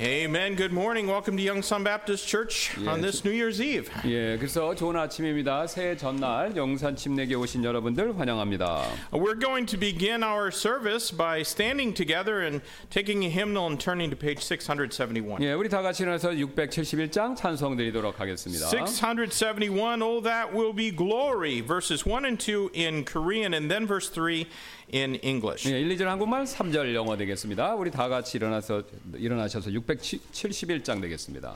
Amen. Good morning. Welcome to Young Sun Baptist Church on this New Year's Eve. 예, 그래서 좋은 아침입니다. 새해 전날 영산 침례에 오신 여러분들 환영합니다. We're going to begin our service by standing together and taking a hymnal and turning to page 671. 예, 우리 다 같이 일어나서 671장 찬송 드리도록 하겠습니다. 671, oh, that will be glory, verses 1 and 2 in Korean, and then verse 3 in English. 예, 1, 2절 한국말, 3절 영어 되겠습니다. 우리 다 같이 일어나서 일어나셔서 671장 되겠습니다.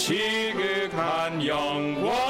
지극한 영광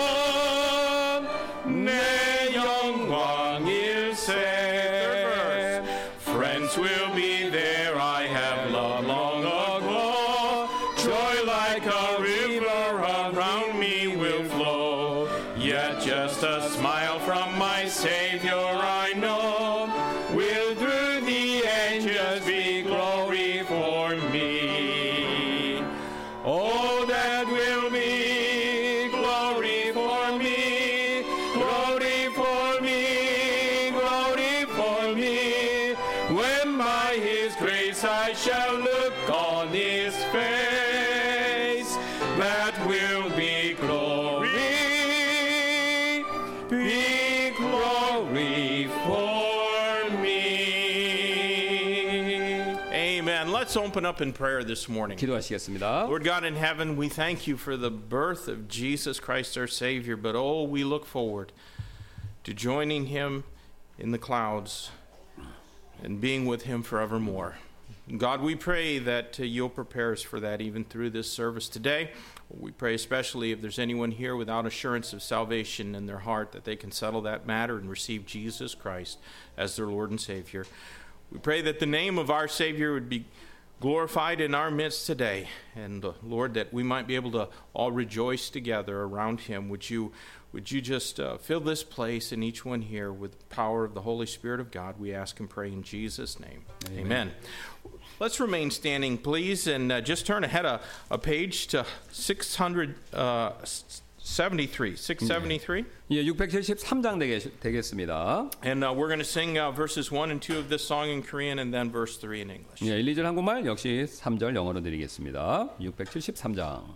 up in prayer this morning. 기도하시겠습니다. Lord God in heaven, we thank you for the birth of Jesus Christ our Savior, but oh, we look forward to joining him in the clouds and being with him forevermore. God, we pray that uh, you'll prepare us for that even through this service today. We pray especially if there's anyone here without assurance of salvation in their heart that they can settle that matter and receive Jesus Christ as their Lord and Savior. We pray that the name of our Savior would be glorified in our midst today. And uh, Lord, that we might be able to all rejoice together around Him. Would you, would you just uh, fill this place and each one here with the power of the Holy Spirit of God? We ask and pray in Jesus' name. Amen. Let's remain standing, please, and uh, just turn ahead a, a page to 673. 673. 예, 673장 되겠, 되겠 습니다. And uh, we're going to sing uh, verses 1 and 2 of this song in Korean and then verse 3 in English. 예, 1, 2절 한국말 역시 3절 영어로 드리겠습니다. 673장.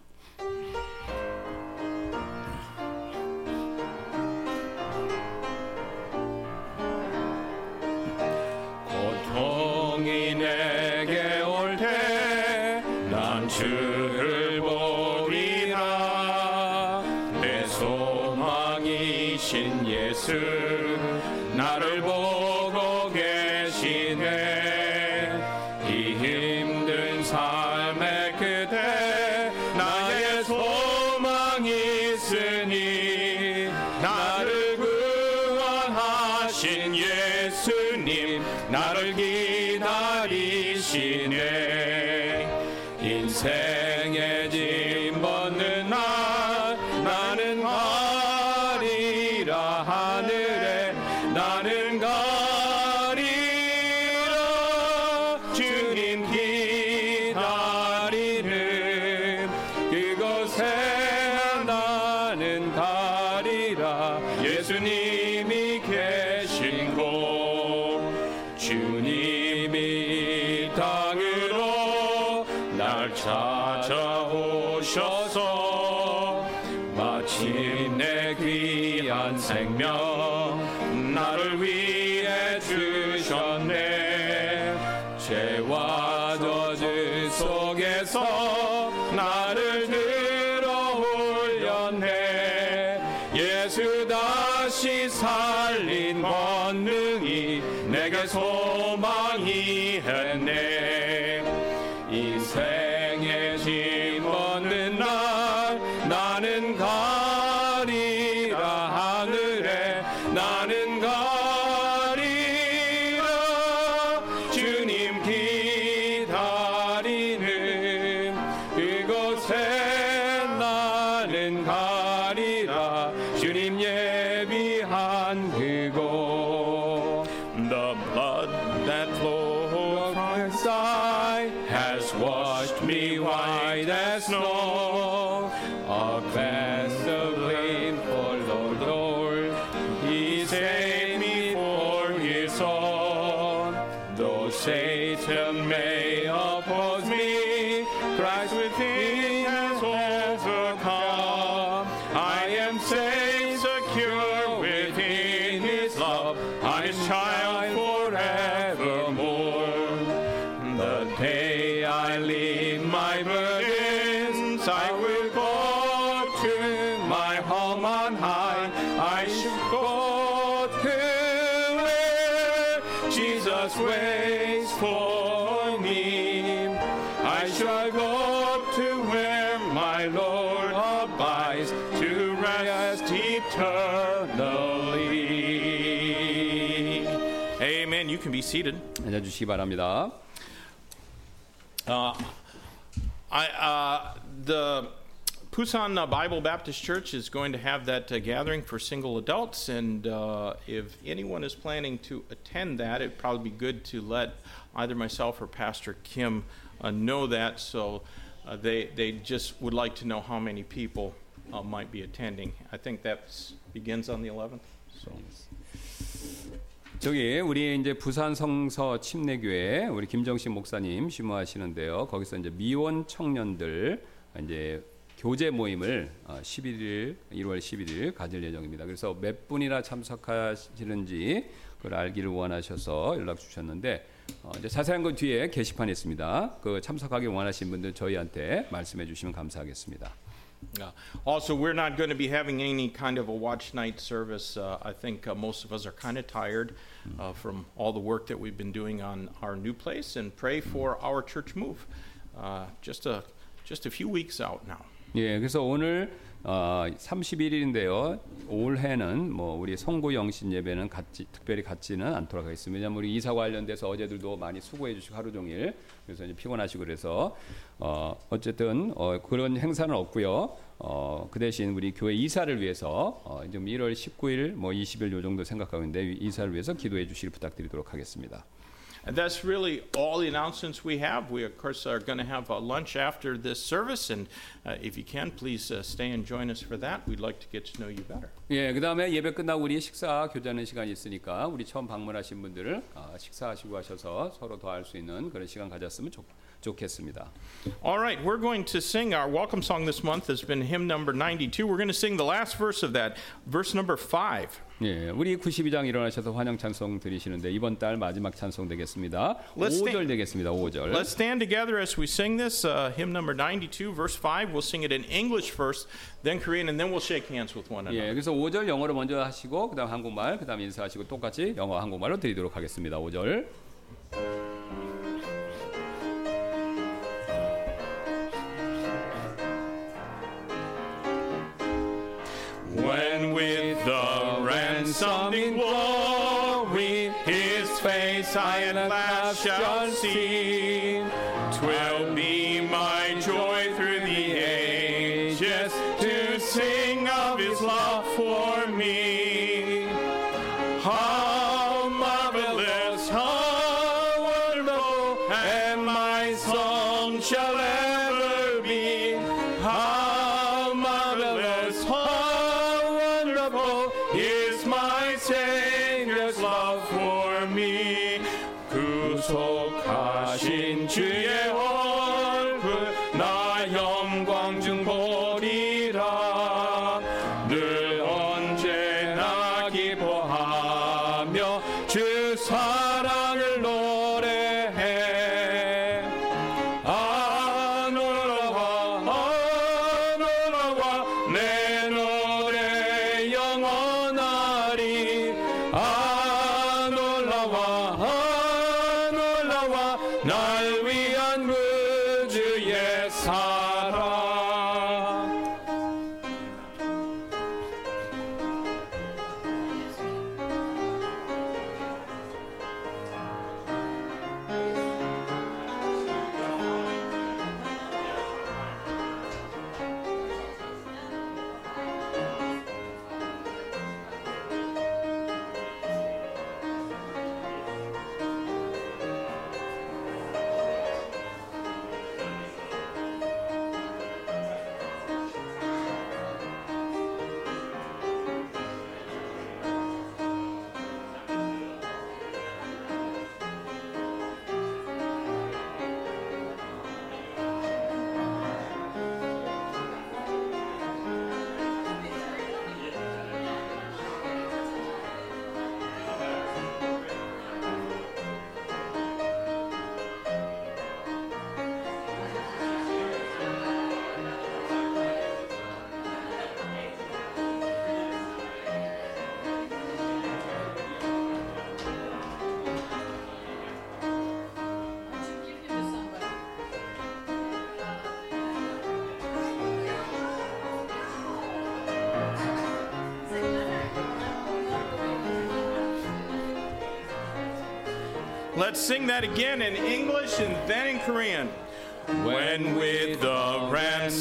on Google. The blood that flowed from your side has washed me white as snow. 앉아주시기 바랍니다. Uh, I, uh, the Pusan uh, Bible Baptist Church is going to have that uh, gathering for single adults, and uh, if anyone is planning to attend that, it'd probably be good to let either myself or Pastor Kim uh, know that. So uh, they they just would like to know how many people uh, might be attending. I think that begins on the 11th. So. 저기 우리 이제 부산 성서 침례교회 우리 김정신 목사님 심무하시는데요. 거기서 이제 미원 청년들 이제 교제 모임을 어, 11일 1월 11일 가질 예정입니다. 그래서 몇 분이나 참석하시는지 그걸 알기를 원하셔서 연락 주셨는데 어, 이제 자세한 건 뒤에 게시판에 있습니다. 그 참석하기 원하신 분들 저희한테 말씀해 주시면 감사하겠습니다. Uh, also, we're not going to be having any kind of a watch night service. Uh, I think uh, most of us are kind of tired uh, from all the work that we've been doing on our new place, and pray for our church move. Uh, just a just a few weeks out now. 예, 그래서 오늘 어, 31일인데요. 올해는 뭐 우리 성고 영신 예배는 같지, 특별히 같지는 않도록 하겠습니다. 왜냐하면 우리 이사 관련돼서 어제들도 많이 수고해 주시고 하루 종일 그래서 이제 피곤하시고 그래서 어, 어쨌든 어, 그런 행사는 없고요. 어, 그 대신 우리 교회 이사를 위해서 어, 지금 1월 19일 뭐 20일 요 정도 생각하고 있는데 이사를 위해서 기도해 주시길 부탁드리도록 하겠습니다. And that's really all the announcements we have. We, of course, are going to have a lunch after this service, and uh, if you can, please uh, stay and join us for that. We'd like to get to know you better. 예, 그 다음에 예배 끝나고 우리 식사 교제하는 시간이 있으니까 우리 처음 방문하신 분들을 아, 식사하시고 하셔서 서로 더 알 수 있는 그런 시간 가졌으면 좋, 좋겠습니다. All right, we're going to sing our welcome song this month has been hymn number 92. We're going to sing the last verse of that, verse number 5. 예, 우리 92장 일어나셔서 환영 찬송 드리시는데 이번 달 마지막 찬송 되겠습니다. Let's 5절 stand- 되겠습니다. 5절. Let's stand together as we sing this, uh, hymn number 92, verse 5. We'll sing it in English first, then Korean, and then we'll shake hands with one another. 예, 그래서 5절 영어로 먼저 하시고 그다음 한국말, 그다음 인사하시고 똑같이 영어 한국말로 드리도록 하겠습니다. 5절. When with the ransoming glory his face I at last shall see,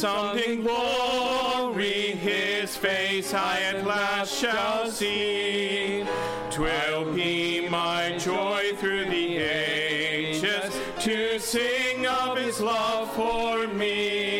Something glory, his face I at last shall see. Twill be my joy through the ages to sing of his love for me.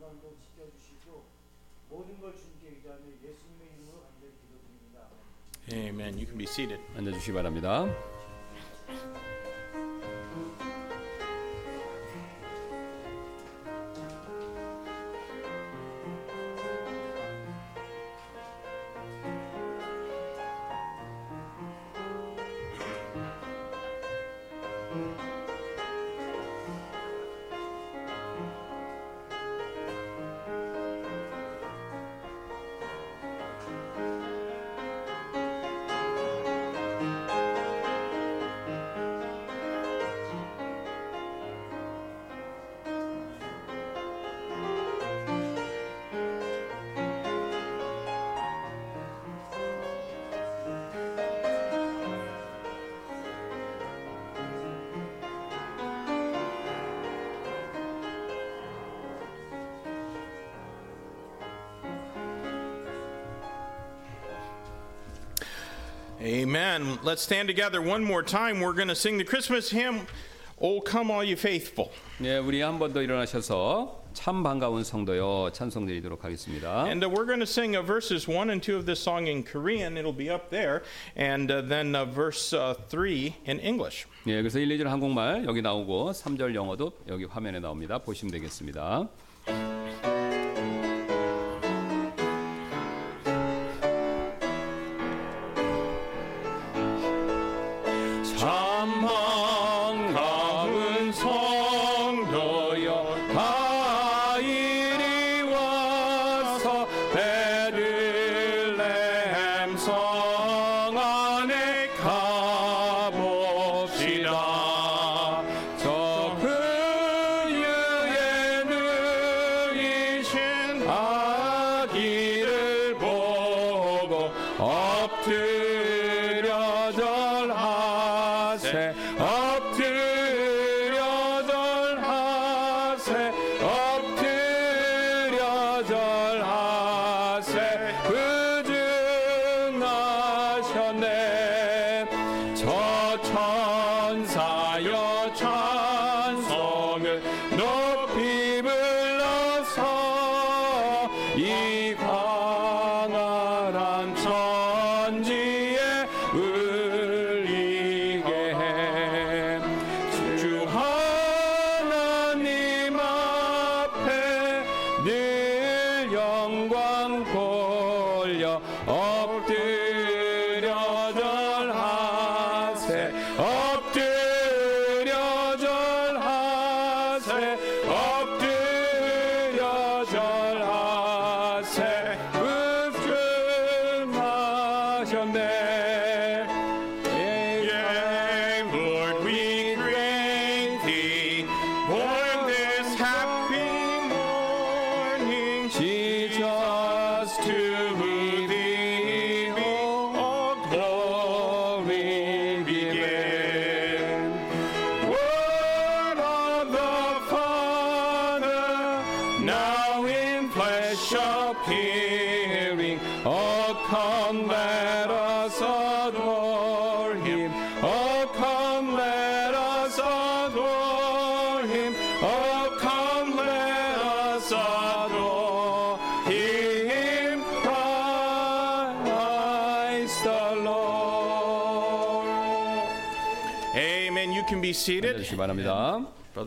건강도 지켜주시고 모든 걸 주님께 의지하며 예수님의 이름으로 간절히 기도드립니다. Amen. You can be seated. 앉아 주시기 바랍니다. Amen. Let's stand together one more time. We're going to sing the Christmas hymn, O Come All You Faithful. 예, 우리 한 일어나셔서 참 반가운 성도여 찬송 드리도록 하겠습니다. And uh, we're going to sing uh, verses 1 and 2 of this song in Korean. It'll be up there. And uh, then uh, verse uh, 3 in English. 예, 그래서 1, 2절 한국말 여기 나오고 3절 영어도 여기 화면에 나옵니다. 보시면 되겠습니다.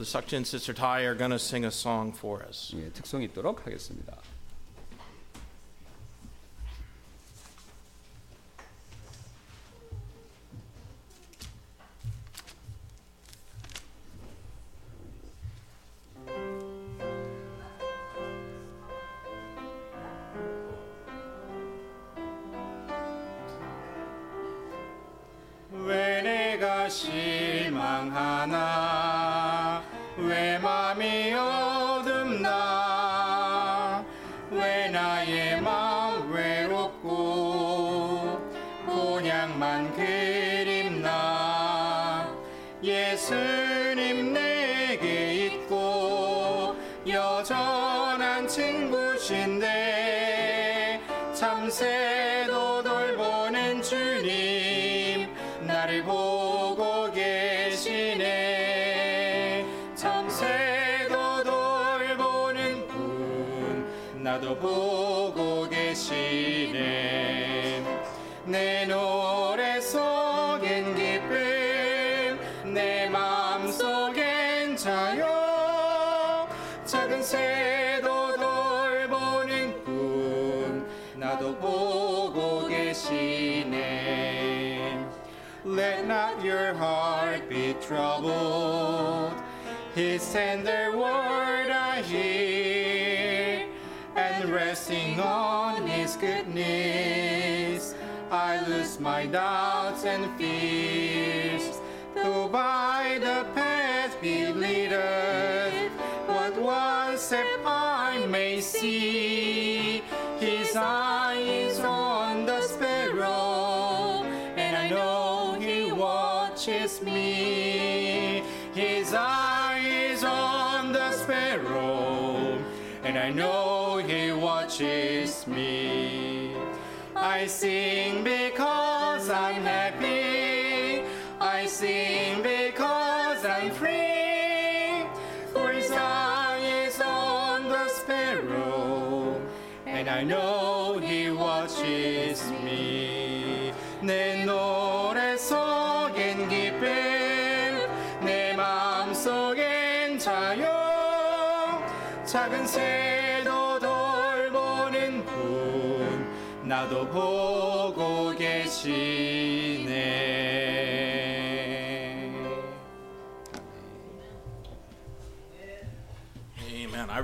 the suction sister Ty are going to sing a song for us. 예, 특성이 있도록 하겠습니다.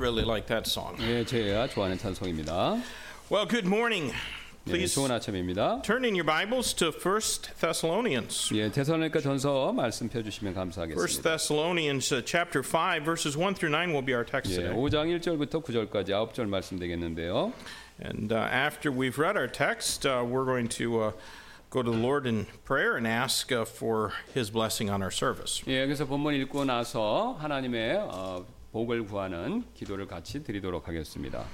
really like that song. 예, 제가 좋아하는 찬송입니다. Well, good morning. 네, Please 좋은 아침입니다. turn in your Bibles to 1 Thessalonians. 예, 테살로니가 전서 말씀 펴주시면 1 감사하겠습니다. Thessalonians uh, chapter 5 verses 1 through 9 will be our text 예, today. 5장 1절부터 9절까지 9절 말씀 되겠는데요. And uh, after we've read our text, uh, we're going to uh, go to the Lord in prayer and ask uh, for his blessing on our service. 예, 그래서 본문 읽고 나서 하나님의 어, 복을 구하는 기도를 같이 드리도록 하겠습니다.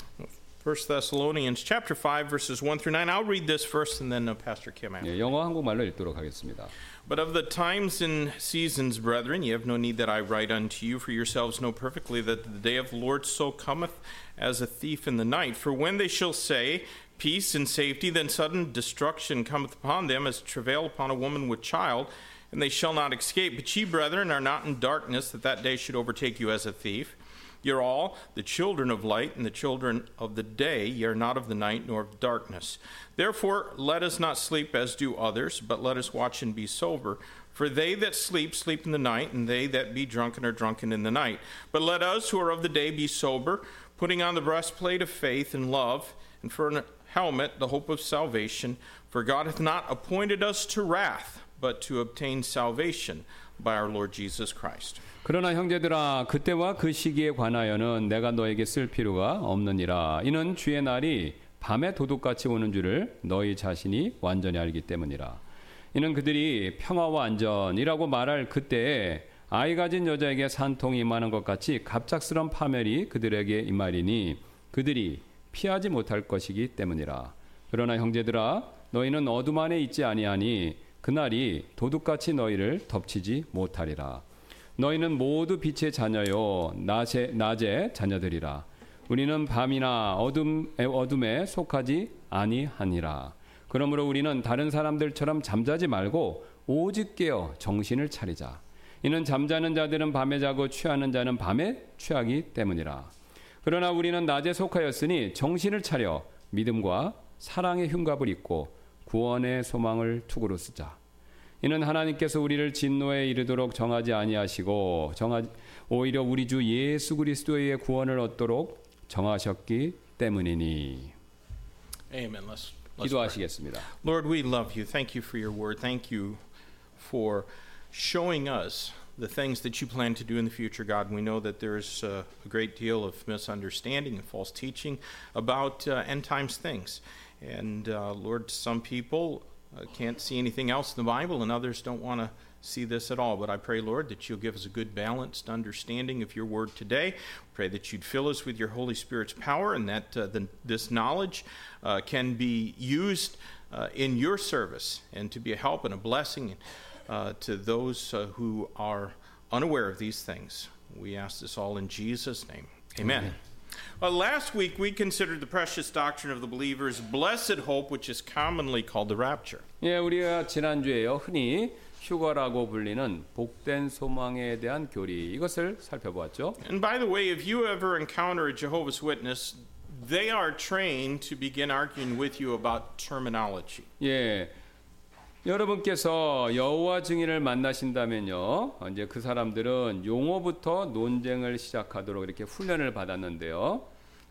1 Thessalonians chapter 5 verses 1 through 9. I'll read this first and then uh, Pastor Kim after. 예, 영어 한국말로 읽도록 하겠습니다. But of the times and seasons, brethren, ye have no need that I write unto you, for yourselves know perfectly that the day of the Lord so cometh as a thief in the night. For when they shall say, Peace and safety, then sudden destruction cometh upon them as travail upon a woman with child, and they shall not escape. But ye, brethren, are not in darkness, that that day should overtake you as a thief. You're all the children of light and the children of the day. Ye are not of the night nor of darkness. Therefore, let us not sleep as do others, but let us watch and be sober. For they that sleep, sleep in the night, and they that be drunken are drunken in the night. But let us who are of the day be sober, putting on the breastplate of faith and love, and for an helmet the hope of salvation. For God hath not appointed us to wrath, but to obtain salvation by our Lord Jesus Christ. 그러나 형제들아 그때와 그 시기에 관하여는 내가 너에게 쓸 필요가 없느니라. 이는 주의 날이 밤에 도둑같이 오는 줄을 너희 자신이 완전히 알기 때문이라. 이는 그들이 평화와 안전이라고 말할 그때에 아이 가진 여자에게 산통이 임하는 것 같이 갑작스런 파멸이 그들에게 임하리니 그들이 피하지 못할 것이기 때문이라. 그러나 형제들아 너희는 어둠 안에 있지 아니하니 그날이 도둑같이 너희를 덮치지 못하리라. 너희는 모두 빛의 자녀요 낮에, 낮의 자녀들이라. 우리는 밤이나 어둠, 어둠에 속하지 아니하니라. 그러므로 우리는 다른 사람들처럼 잠자지 말고 오직 깨어 정신을 차리자. 이는 잠자는 자들은 밤에 자고 취하는 자는 밤에 취하기 때문이라. 그러나 우리는 낮에 속하였으니 정신을 차려 믿음과 사랑의 흉갑을 입고 구원의 소망을 투구로 쓰자 이는 하나님께서 우리를 진노에 이르도록 정하지 아니하시고 정하 오히려 우리 주 예수 그리스도의 구원을 얻도록 정하셨기 때문이니 Amen. Let's, let's. 기도하시겠습니다. Lord, we love you. Thank you for your word. Thank you for showing us the things that you plan to do in the future, God. We know that there's uh, a great deal of misunderstanding and false teaching about uh, end times things. And uh, Lord, some people uh, can't see anything else in the Bible, and others don't want to see this at all. But I pray, Lord, that you'll give us a good, balanced understanding of your word today. Pray that you'd fill us with your Holy Spirit's power and that uh, the, this knowledge uh, can be used uh, in your service and to be a help and a blessing uh, to those uh, who are unaware of these things. We ask this all in Jesus' name. Amen. Well, last week we considered the precious doctrine of the believer's blessed hope, which is commonly called the rapture. 예, 우리가 지난주에요. 흔히 휴거라고 불리는 복된 소망에 대한 교리 이것을 살펴보았죠. And by the way, if you ever encounter a Jehovah's Witness, they are trained to begin arguing with you about terminology. 예. 여러분께서 여호와 증인을 만나신다면요. 이제 그 사람들은 용어부터 논쟁을 시작하도록 이렇게 훈련을 받았는데요.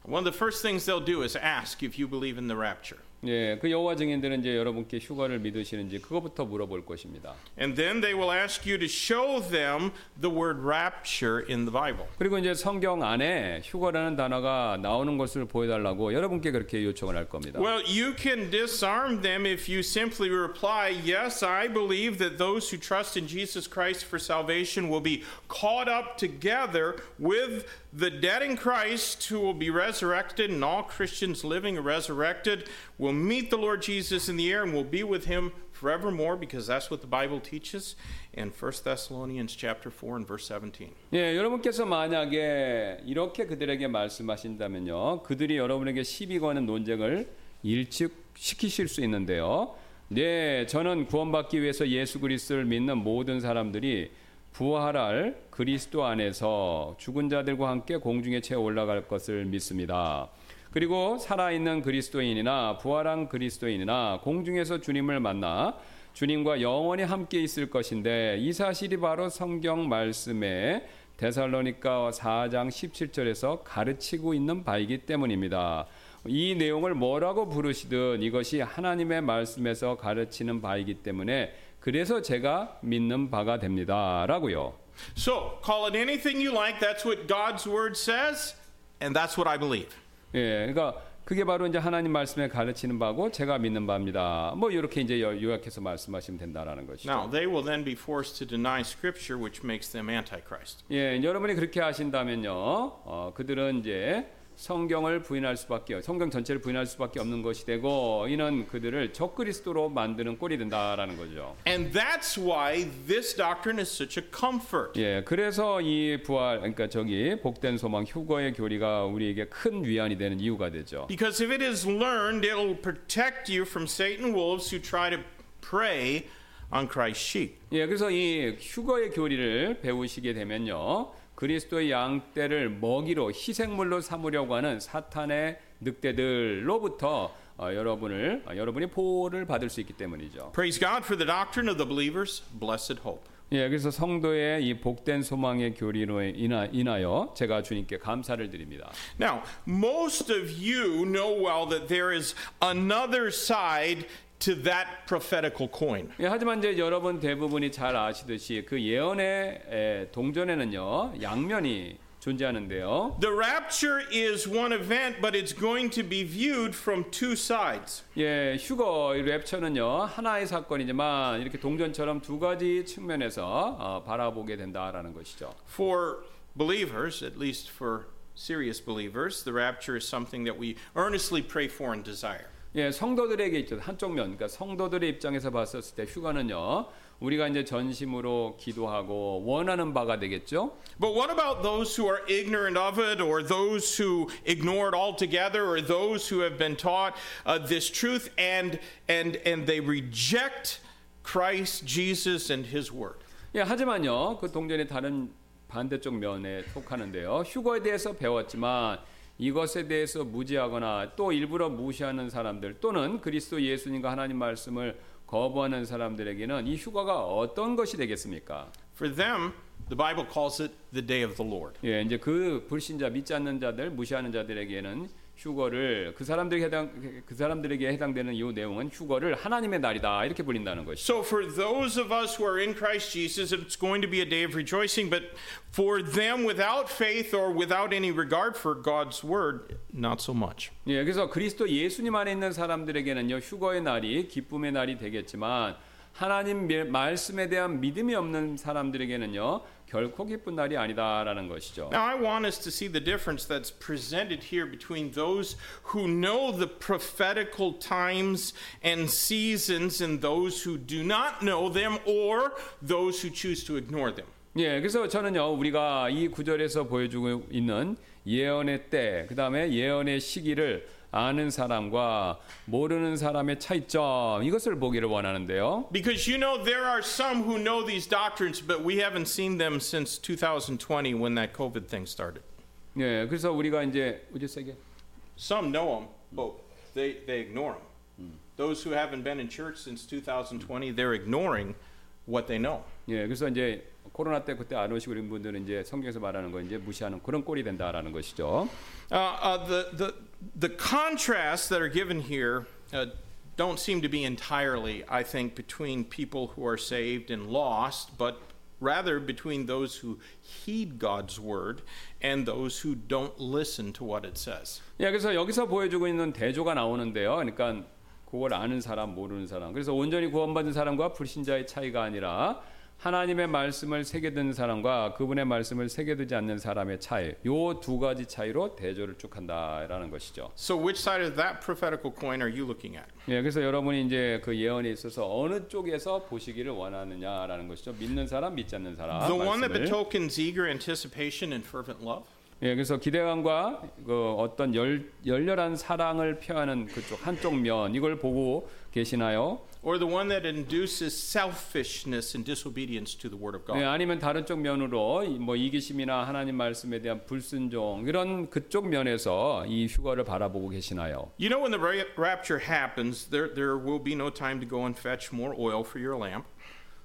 One of the first things they'll do is ask if you believe in the rapture. 예, 그 여호와 증인들은 이제 여러분께 휴거를 믿으시는지 그거부터 물어볼 것입니다. And then they will ask you to show them the word rapture in the Bible. 그리고 이제 성경 안에 휴거라는 단어가 나오는 것을 보여달라고 여러분께 그렇게 요청을 할 겁니다. Well, you can disarm them if you simply reply, Yes, I believe that those who trust in Jesus Christ for salvation will be caught up together with the dead in Christ who will be resurrected, and all Christians living and resurrected will will meet the Lord Jesus in the air and will be with him forevermore because that's what the Bible teaches in 1 Thessalonians chapter 4 and verse 17. 예, 여러분께서 만약에 이렇게 그들에게 말씀하신다면요. 그들이 여러분에게 시비 거는 논쟁을 일찍시키실 수 있는데요. 네, 저는 구원받기 위해서 예수 그리스도를 믿는 모든 사람들이 부활할 그리스도 안에서 죽은 자들과 함께 공중에 채 올라갈 것을 믿습니다. 그리고 살아있는 그리스도인이나 부활한 그리스도인이나 공중에서 주님을 만나 주님과 영원히 함께 있을 것인데 이 사실이 바로 성경 말씀에 데살로니가 4장 17절에서 가르치고 있는 바이기 때문입니다. 이 내용을 뭐라고 부르시든 이것이 하나님의 말씀에서 가르치는 바이기 때문에 그래서 제가 믿는 바가 됩니다라고요. So, call it anything you like. That's what God's word says, and that's what I believe. 예, 그러니까 그게 바로 이제 하나님 말씀에 가르치는 바고 제가 믿는 바입니다. 뭐 이렇게 이제 요- 요약해서 말씀하시면 된다라는 것이죠. Now, they will then be forced to deny scripture which makes them antichrist. 예, 여러분이 그렇게 하신다면요, 어, 그들은 이제 성경을 부인할 수밖에, 성경 전체를 부인할 수밖에 없는 것이 되고, 이는 그들을 적그리스도로 만드는 꼴이 된다라는 거죠. And that's why this doctrine is such a comfort. 예, 그래서 이 부활, 그러니까 저기 복된 소망 휴거의 교리가 우리에게 큰 위안이 되는 이유가 되죠. Because if it is learned, it'll protect you from Satan wolves who try to prey on Christ's sheep. 예, 그래서 이 휴거의 교리를 배우시게 되면요. 그리스도의 양떼를 먹이로 희생물로 삼으려고 하는 사탄의 늑대들로부터 어, 여러분을 어, 여러분이 보호를 받을 수 있기 때문이죠. Praise God for the doctrine of the believer's blessed hope. 예, 그래서 성도의 이 복된 소망의 교리로 인하, 인하여 제가 주님께 감사를 드립니다. Now, most of you know well that there is another side to that prophetical coin. 예, 하지만 이제 여러분 대부분이 잘 아시듯이 그 예언의 에, 동전에는요 양면이 존재하는데요. The rapture is one event, but it's going to be viewed from two sides. 예, 휴거 이 랩처는요 하나의 사건이지만 이렇게 동전처럼 두 가지 측면에서 어, 바라보게 된다라는 것이죠. For believers, at least for serious believers, the rapture is something that we earnestly pray for and desire. 예, 성도들에게 있죠 한쪽 면, 그러니까 성도들의 입장에서 봤었을 때 휴가는요 우리가 이제 전심으로 기도하고 원하는 바가 되겠죠. But what about those who are ignorant of it, or those who ignore it altogether, or those who have been taught uh, this truth and and and they reject Christ Jesus and His Word? 예, 하지만요 그 동전의 다른 반대쪽 면에 속하는데요 휴거에 대해서 배웠지만 이것에 대해서 무지하거나 또 일부러 무시하는 사람들 또는 그리스도 예수님과 하나님 말씀을 거부하는 사람들에게는 이 휴가가 어떤 것이 되겠습니까? For them, the Bible calls it the day of the Lord. 예, 이제 그 불신자 믿지 않는 자들, 무시하는 자들에게는 휴거를 그 사람들에게 해당 그 사람들에게 해당되는 이 내용은 휴거를 하나님의 날이다 이렇게 불린다는 것이죠. So for those of us who are in Christ Jesus, it's going to be a day of rejoicing. But for them without faith or without any regard for God's word, not so much. 예, 그래서 그리스도 예수님 안에 있는 사람들에게는요 휴거의 날이 기쁨의 날이 되겠지만 하나님 미- 말씀에 대한 믿음이 없는 사람들에게는요 결코 기쁜 날이 아니다라는 것이죠. Now, I want us to see the difference that's presented here between those who know the prophetical times and seasons and those who do not know them or those who choose to ignore them. 예, 그래서 저는요 우리가 이 구절에서 보여주고 있는 예언의 때, 그 다음에 예언의 시기를 아는 사람과 모르는 사람의 차이점 이것을 보기를 원하는데요. Because you know, there are some who know these doctrines, but we haven't seen them since 2020 when that COVID thing started. 예, 그래서 우리가 이제 어제 세게 Some know them, but they, they ignore them. Those who haven't been in church since 2020, they're ignoring what they know. 예, 그래서 이제 코로나 때 그때 안 오시고 이런 분들은 이제 성경에서 말하는 거 이제 무시하는 그런 꼴이 된다라는 것이죠. Uh, uh, the, the, the contrasts that are given here uh, don't seem to be entirely, I think, between people who are saved and lost, but rather between those who heed God's word and those who don't listen to what it says. 예, 그래서 여기서 보여주고 있는 대조가 나오는데요. 그러니까 그걸 아는 사람, 모르는 사람. 그래서 온전히 구원받은 사람과 불신자의 차이가 아니라 하나님의 말씀을 새겨든 사람과 그분의 말씀을 새겨두지 않는 사람의 차이. 요 두 가지 차이로 대조를 쭉 한다라는 것이죠. So, which side of that prophetical coin are you looking at? 예, 그래서 여러분이 이제 그 예언에 있어서 어느 쪽에서 보시기를 원하느냐라는 것이죠. 믿는 사람, 믿지 않는 사람. The one that 말씀을. betokens eager anticipation and fervent love? 예, 그래서 기대감과 그 어떤 열, 열렬한 사랑을 표하는 그쪽 한쪽 면 이걸 보고 계시나요? Or the one that induces selfishness and disobedience to the Word of God? 네, 아니면 다른 쪽 면으로 이- 뭐 이기심이나 하나님 말씀에 대한 불순종 이런 그쪽 면에서 이 휴거를 바라보고 계시나요? You know, when the ra- rapture happens, there, there will be no time to go and fetch more oil for your lamp.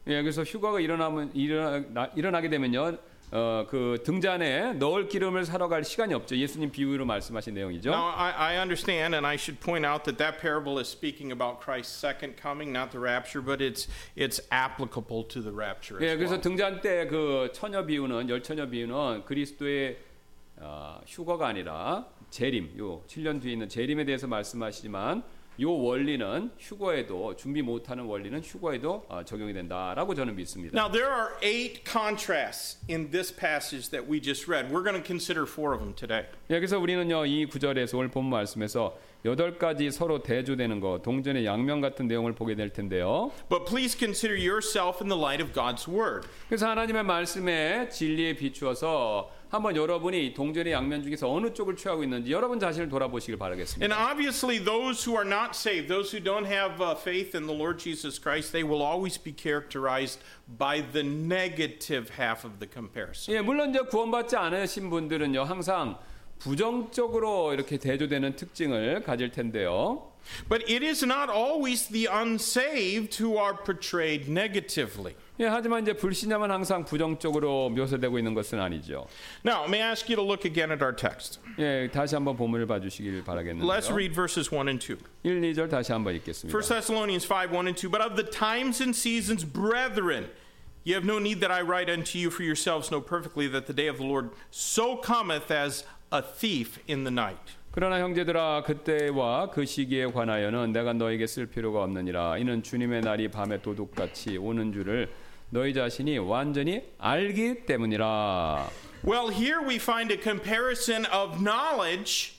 예, 그래서 휴거가 일어나면 일어나, 일어나게 되면요. 어, 그 등잔에 넣을 기름을 사러 갈 시간이 없죠. 예수님 비유로 말씀하신 내용이죠. Now, I, I understand, and I should point out that that parable is speaking about Christ's second coming, not the rapture, but it's it's applicable to the rapture. 예, 그래서 well. 등잔 때 그 처녀 비유는 열 처녀 비유는 그리스도의 어, 휴거가 아니라 재림, 요 7년 뒤에 있는 재림에 대해서 말씀하시지만 요 원리는 휴거에도 준비 못하는 원리는 휴거에도 어, 적용이 된다라고 저는 믿습니다. Now, there are eight contrasts in this passage that we just read. We're going to consider four of them today. 예, 그래서 우리는요 이 구절에서 오늘 본 말씀에서 여덟 가지 서로 대조되는 거 동전의 양면 같은 내용을 보게 될 텐데요. But please consider yourself in the light of God's Word. 그래서 하나님의 말씀에 진리에 비추어서 한번 여러분이 동전의 양면 중에서 어느 쪽을 취하고 있는지 여러분 자신을 돌아보시길 바라겠습니다. And obviously, those who are not saved, those who don't have uh, faith in the Lord Jesus Christ, they will always be characterized by the negative half of the comparison. 예, 물론 이제 구원받지 않으신 분들은요 항상 부정적으로 이렇게 대조되는 특징을 가질 텐데요. But it is not always the unsaved who are portrayed negatively. 예, 하지만 이제 불신자만 항상 부정적으로 묘사되고 있는 것은 아니죠. Now, may I ask you to look again at our text? 예, 다시 한번 본문을 봐주시길 Let's 바라겠는데요. read verses 1 and 2. 1, 2절 다시 한번 읽겠습니다. 1 Thessalonians 5 1 and 2. But of the times and seasons, brethren, ye have no need that I write unto you, for yourselves know perfectly that the day of the Lord so cometh as a thief in the night. 그러나 형제들아 그때와 그 시기에 관하여는 내가 너에게 쓸 필요가 없느니라 이는 주님의 날이 밤에 도둑같이 오는 줄을 너희 자신이 완전히 알기 때문이라 Well, here we find a comparison of knowledge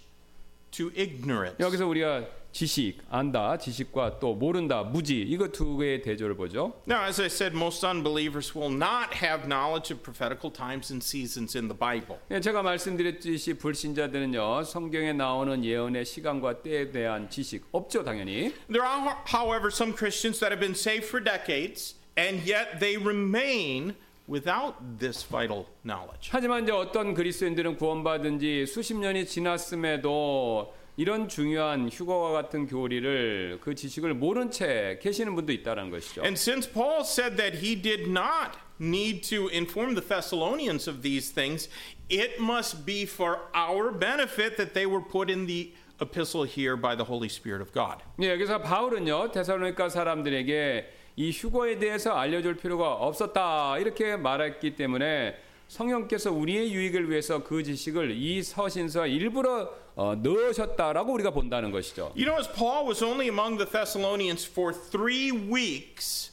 to ignorance. 여기서 우리가 지식 안다 지식과 또 모른다 무지 이거 두 개의 대조를 보죠 Now, as I said, most unbelievers will not have knowledge of prophetical times and seasons in the Bible. 예, 제가 말씀드렸듯이 불신자들은요 성경에 나오는 예언의 시간과 때에 대한 지식 없죠 당연히 There are, however, some Christians that have been saved for decades, and yet they remain without this vital knowledge. 하지만 이제 어떤 그리스도인들은 구원받은 지 수십 년이 지났음에도 이런 중요한 휴거와 같은 교리를 그 지식을 모른 채 계시는 분도 있다는 것이죠. And since Paul said that he did not need to inform the Thessalonians of these things, it must be for our benefit that they were put in the epistle here by the Holy Spirit of God. 예, 그래서 바울은요 데살로니가 사람들에게 이 휴거에 대해서 알려줄 필요가 없었다 이렇게 말했기 때문에 성령께서 우리의 유익을 위해서 그 지식을 이 서신서 일부러 어, 넣으셨다라고 우리가 본다는 것이죠. You know, as Paul was only among the Thessalonians for three weeks,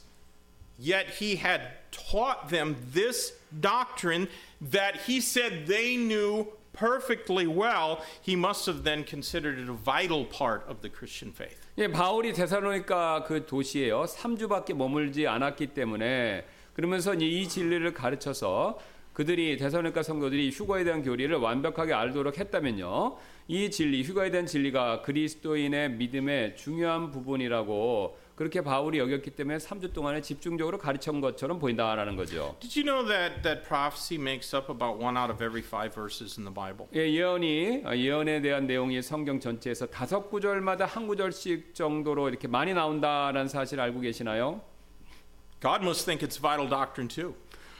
yet he had taught them this doctrine that he said they knew perfectly well. He must have then considered it a vital part of the Christian faith. 예, 바울이 데살로니가 그 도시에요. 3주밖에 머물지 않았기 때문에 그러면서 이 진리를 가르쳐서 그들이 데살로니가 성도들이 휴거에 대한 교리를 완벽하게 알도록 했다면요. 이 진리, 휴거에 대한 진리가 그리스도인의 믿음의 중요한 부분이라고 그렇게 바울이 여겼기 때문에 3주 동안에 집중적으로 가르친 것처럼 보인다라는 거죠. Did you know that, that prophecy makes up about one out of every five verses in the Bible? 예, 예언이 어, 예언에 대한 내용이 성경 전체에서 다섯 구절마다 한 구절씩 정도로 이렇게 많이 나온다라는 사실 알고 계시나요? God must think it's vital doctrine too.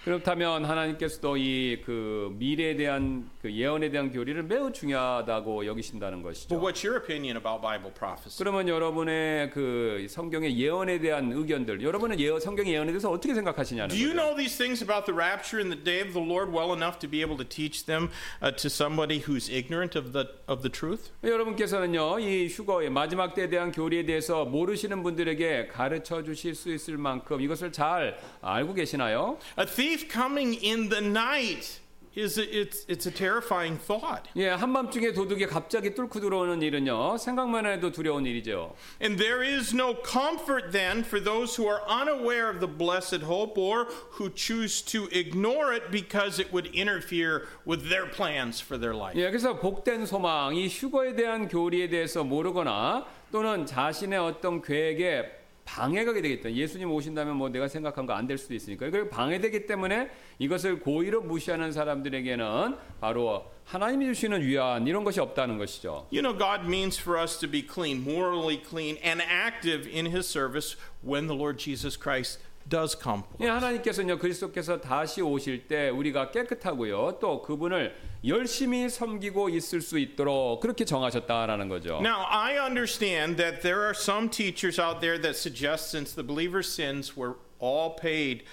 그렇다면 하나님께서도 이 그 미래에 대한 그 예언에 대한 교리를 매우 중요하다고 여기신다는 But 것이죠. what's your opinion about Bible prophecy? 그러면 여러분의 그 성경의 예언에 대한 의견들, 여러분은 예언, 성경의 예언에 대해서 어떻게 생각하시냐는 Do you know these things about the rapture and the day of the Lord well enough to be able to teach them uh, to somebody who's ignorant of the of the truth? 여러분께서는요, 이 휴거의 마지막 때에 대한 교리에 대해서 모르시는 분들에게 가르쳐 주실 수 있을 만큼 이것을 잘 알고 계시나요? A thief coming in the night is a, it's it's a terrifying thought. 예, 한밤중에 도둑이 갑자기 뚫고 들어오는 일은요, 생각만 해도 두려운 일이죠. And there is no comfort then for those who are unaware of the blessed hope or who choose to ignore it because it would interfere with their plans for their life. 예, 그래서 복된 소망, 이 휴거에 대한 교리에 대해서 모르거나 또는 자신의 어떤 계획에 방해가 되겠다. 예수님 오신다면 뭐 내가 생각한 거 안 될 수도 있으니까. 이걸 방해되기 때문에 이것을 고의로 무시하는 사람들에게는 바로 하나님이 주시는 위안 이런 것이 없다는 것이죠. You know, God means for us to be clean, morally clean, and active in His service when the Lord Jesus Christ does come. for 예, us. 하나님께서는요 그리스도께서 다시 오실 때 우리가 깨끗하고요 또 그분을 열심히 섬기고 있을 수 있도록 그렇게 정하셨다라는 거죠. Now, I understand that there are some teachers out there that suggest since the believer's sins were all paid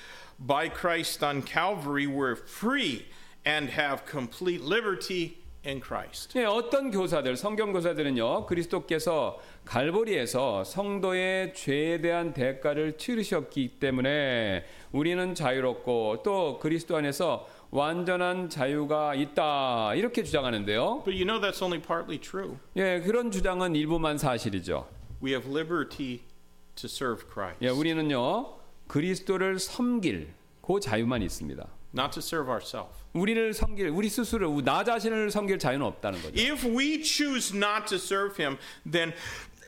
by Christ on Calvary, we're free and have complete liberty In Christ. 예, 어떤 교사들, 성경 교사들은요, 그리스도께서 갈보리에서 성도의 죄에 대한 대가를 치르셨기 때문에 우리는 자유롭고 또 그리스도 안에서 완전한 자유가 있다 이렇게 주장하는데요. But you know that's only partly true. 예, 그런 주장은 일부만 사실이죠. We have liberty to serve Christ, 예, 우리는요 그리스도를 섬길 그 자유만 있습니다. not to serve ourselves. 우리를 섬길, 우리 스스로 나 자신을 섬길 자유는 없다는 거죠. If we choose not to serve him, then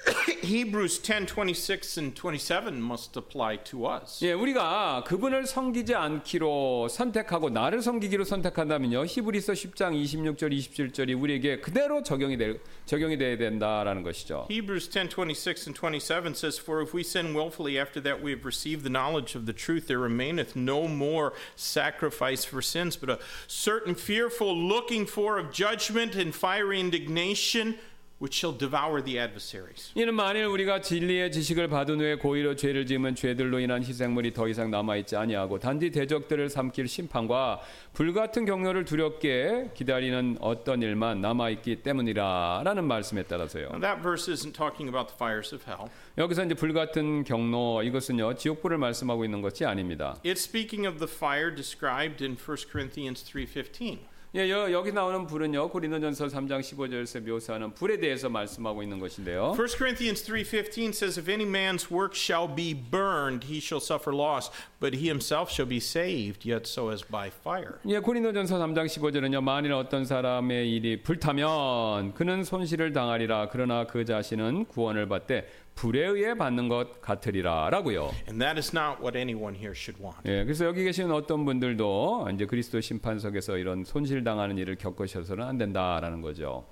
Hebrews 10 26 and 27 must apply to us. 예, 우리가 그분을 섬기지 않기로 선택하고 나를 섬기기로 선택한다면요. 히브리서 10장 26절 27절이 우리에게 그대로 적용이 될 적용이 돼야 된다라는 것이죠. Hebrews 10 26 and 27 says, For if we sin willfully after that we have received the knowledge of the truth, there remaineth no more sacrifice for sins, but a certain fearful looking for of judgment and fiery indignation which shall devour the adversaries. 이는 만일 우리가 진리의 지식을 받은 후에 고의로 죄를 지으면 죄들로 인한 희생물이 더 이상 남아 있지 아니하고 단지 대적들을 삼킬 심판과 불같은 경로를 두렵게 기다리는 어떤 일만 남아 있기 때문이라라는 말씀에 따라서요. Now, that verse isn't talking about the fires of hell. 여기서 이제 불같은 경로 이것은요 지옥불을 말씀하고 있는 것이 아닙니다. It's speaking of the fire described in 1 Corinthians 3:15. 예, 여, 여기 나오는 불은요 고린도전서 3장 15절에서 묘사하는 불에 대해서 말씀하고 있는 것인데요. 1 Corinthians 3:15 says if any man's work shall be burned he shall suffer loss but he himself shall be saved yet so as by fire. 예, 고린도전서 3장 15절은요. 만일 어떤 사람의 일이 불타면 그는 손실을 당하리라. 그러나 그 자신은 구원을 받되 불에 의해 받는 것 같으리라라고요. And that is not what anyone here should want. 예, 그래서 여기 계시는 어떤 분들도 이제 그리스도 심판석에서 이런 손실 당하는 일을 겪으셔서는 안 된다라는 거죠.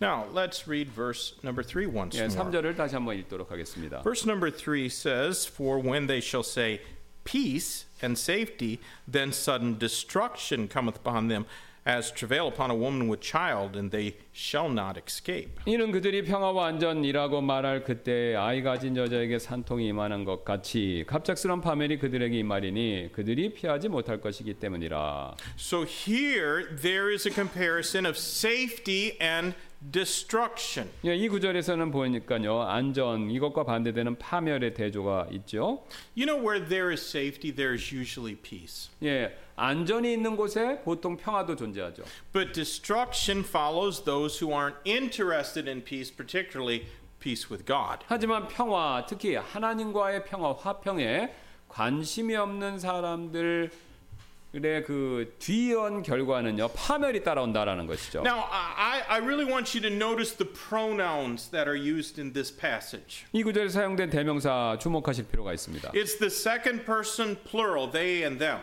Now, let's read verse number 3 once 예, more. 3절을 다시 한번 읽도록 하겠습니다. Verse number 3 says, For when they shall say, Peace and safety, then sudden destruction cometh upon them, as travail upon a woman with child, and they shall not escape. 이는 그들이 평화와 안전이라고 말할 그때 아이 가진 여자에게 산통이 임하는 것 같이 갑작스런 파멸이 그들에게 임하리니 그들이 피하지 못할 것이기 때문이라. So here there is a comparison of safety and destruction. 예, 이 구절에서는 보니까요 안전 이것과 반대되는 파멸의 대조가 있죠. You know, where there is safety, there is usually peace. 예, 안전이 있는 곳에 보통 평화도 존재하죠. But destruction follows those who aren't interested in peace, particularly peace with God. 하지만 평화, 특히 하나님과의 평화, 화평에 관심이 없는 사람들 의그 뒤이은 결과는요 파멸이 따라온다라는 것이죠. Now, I, I really want you to notice the pronouns that are used in this passage. 이 구절에 사용된 대명사 주목하실 필요가 있습니다. It's the second person plural, they and them.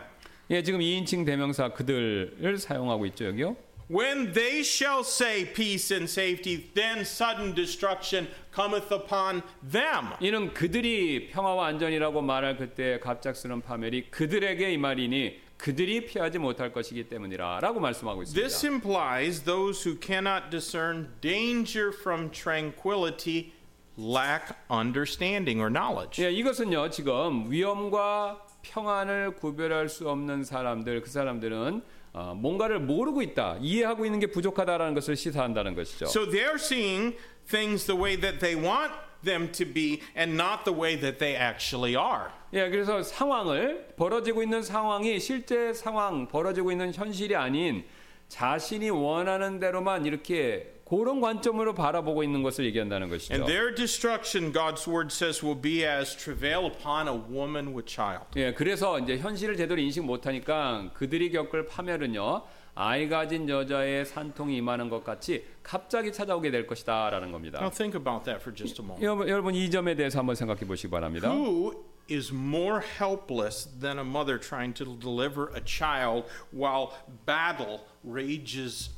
예, 지금 2인칭 대명사 그들을 사용하고 있죠, 여기요. When they shall say peace and safety, then sudden destruction cometh upon them. 이는 그들이 평화와 안전이라고 말할 그때 갑작스런 파멸이 그들에게 이 말이니 그들이 피하지 못할 것이기 때문이라라고 말씀하고 있습니다. This implies those who cannot discern danger from tranquility lack understanding or knowledge. 예, 이것은요 지금 위험과 평안을 구별할 수 없는 사람들 그 사람들은 어, 뭔가를 모르고 있다 이해하고 있는 게 부족하다라는 것을 시사한다는 것이죠. So they're seeing things the way that they want them to be and not the way that they actually are. 예, 그래서 상황을 벌어지고 있는 상황이 실제 상황 벌어지고 있는 현실이 아닌 자신이 원하는 대로만 이렇게 그런 관점으로 바라보고 있는 것을 얘기한다는 것이죠. And their destruction, God's word says, will be as travail upon a woman with child. 예, 그래서 이제 현실을 제대로 인식 못하니까 그들이 겪을 파멸은요, 아이 가진 여자의 산통이 임하는 것 같이 갑자기 찾아오게 될 것이다라는 겁니다. Now think about that for just a moment. 여러분, 여러분 이 점에 대해서 한번 생각해 보시기 바랍니다. Who is more helpless than a mother trying to deliver a child while battle rages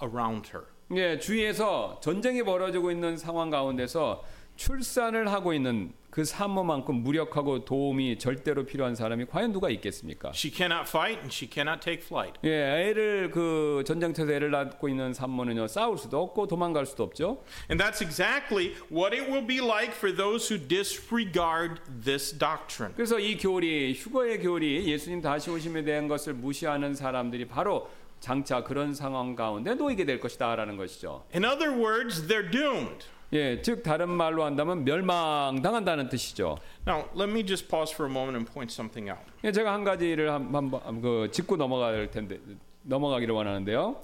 around her? 예, 주위에서 전쟁이 벌어지고 있는 상황 가운데서 출산을 하고 있는 그 산모만큼 무력하고 도움이 절대로 필요한 사람이 과연 누가 있겠습니까? She cannot fight and she cannot take flight. 예, 애를 그 전쟁터에서 애를 낳고 있는 산모는요 싸울 수도 없고 도망갈 수도 없죠. And that's exactly what it will be like for those who disregard this doctrine. 그래서 이 교리 휴거의 교리 예수님 다시 오심에 대한 것을 무시하는 사람들이 바로 장차 그런 상황 가운데 놓이게 될 것이다라는 것이죠. In other words, they're doomed. 예, 즉 다른 말로 한다면 멸망당한다는 뜻이죠. Now, let me just pause for a moment and point something out. 예, 제가 한 가지를 한번 그 짚고 넘어갈 텐데 넘어가기를 원하는데요.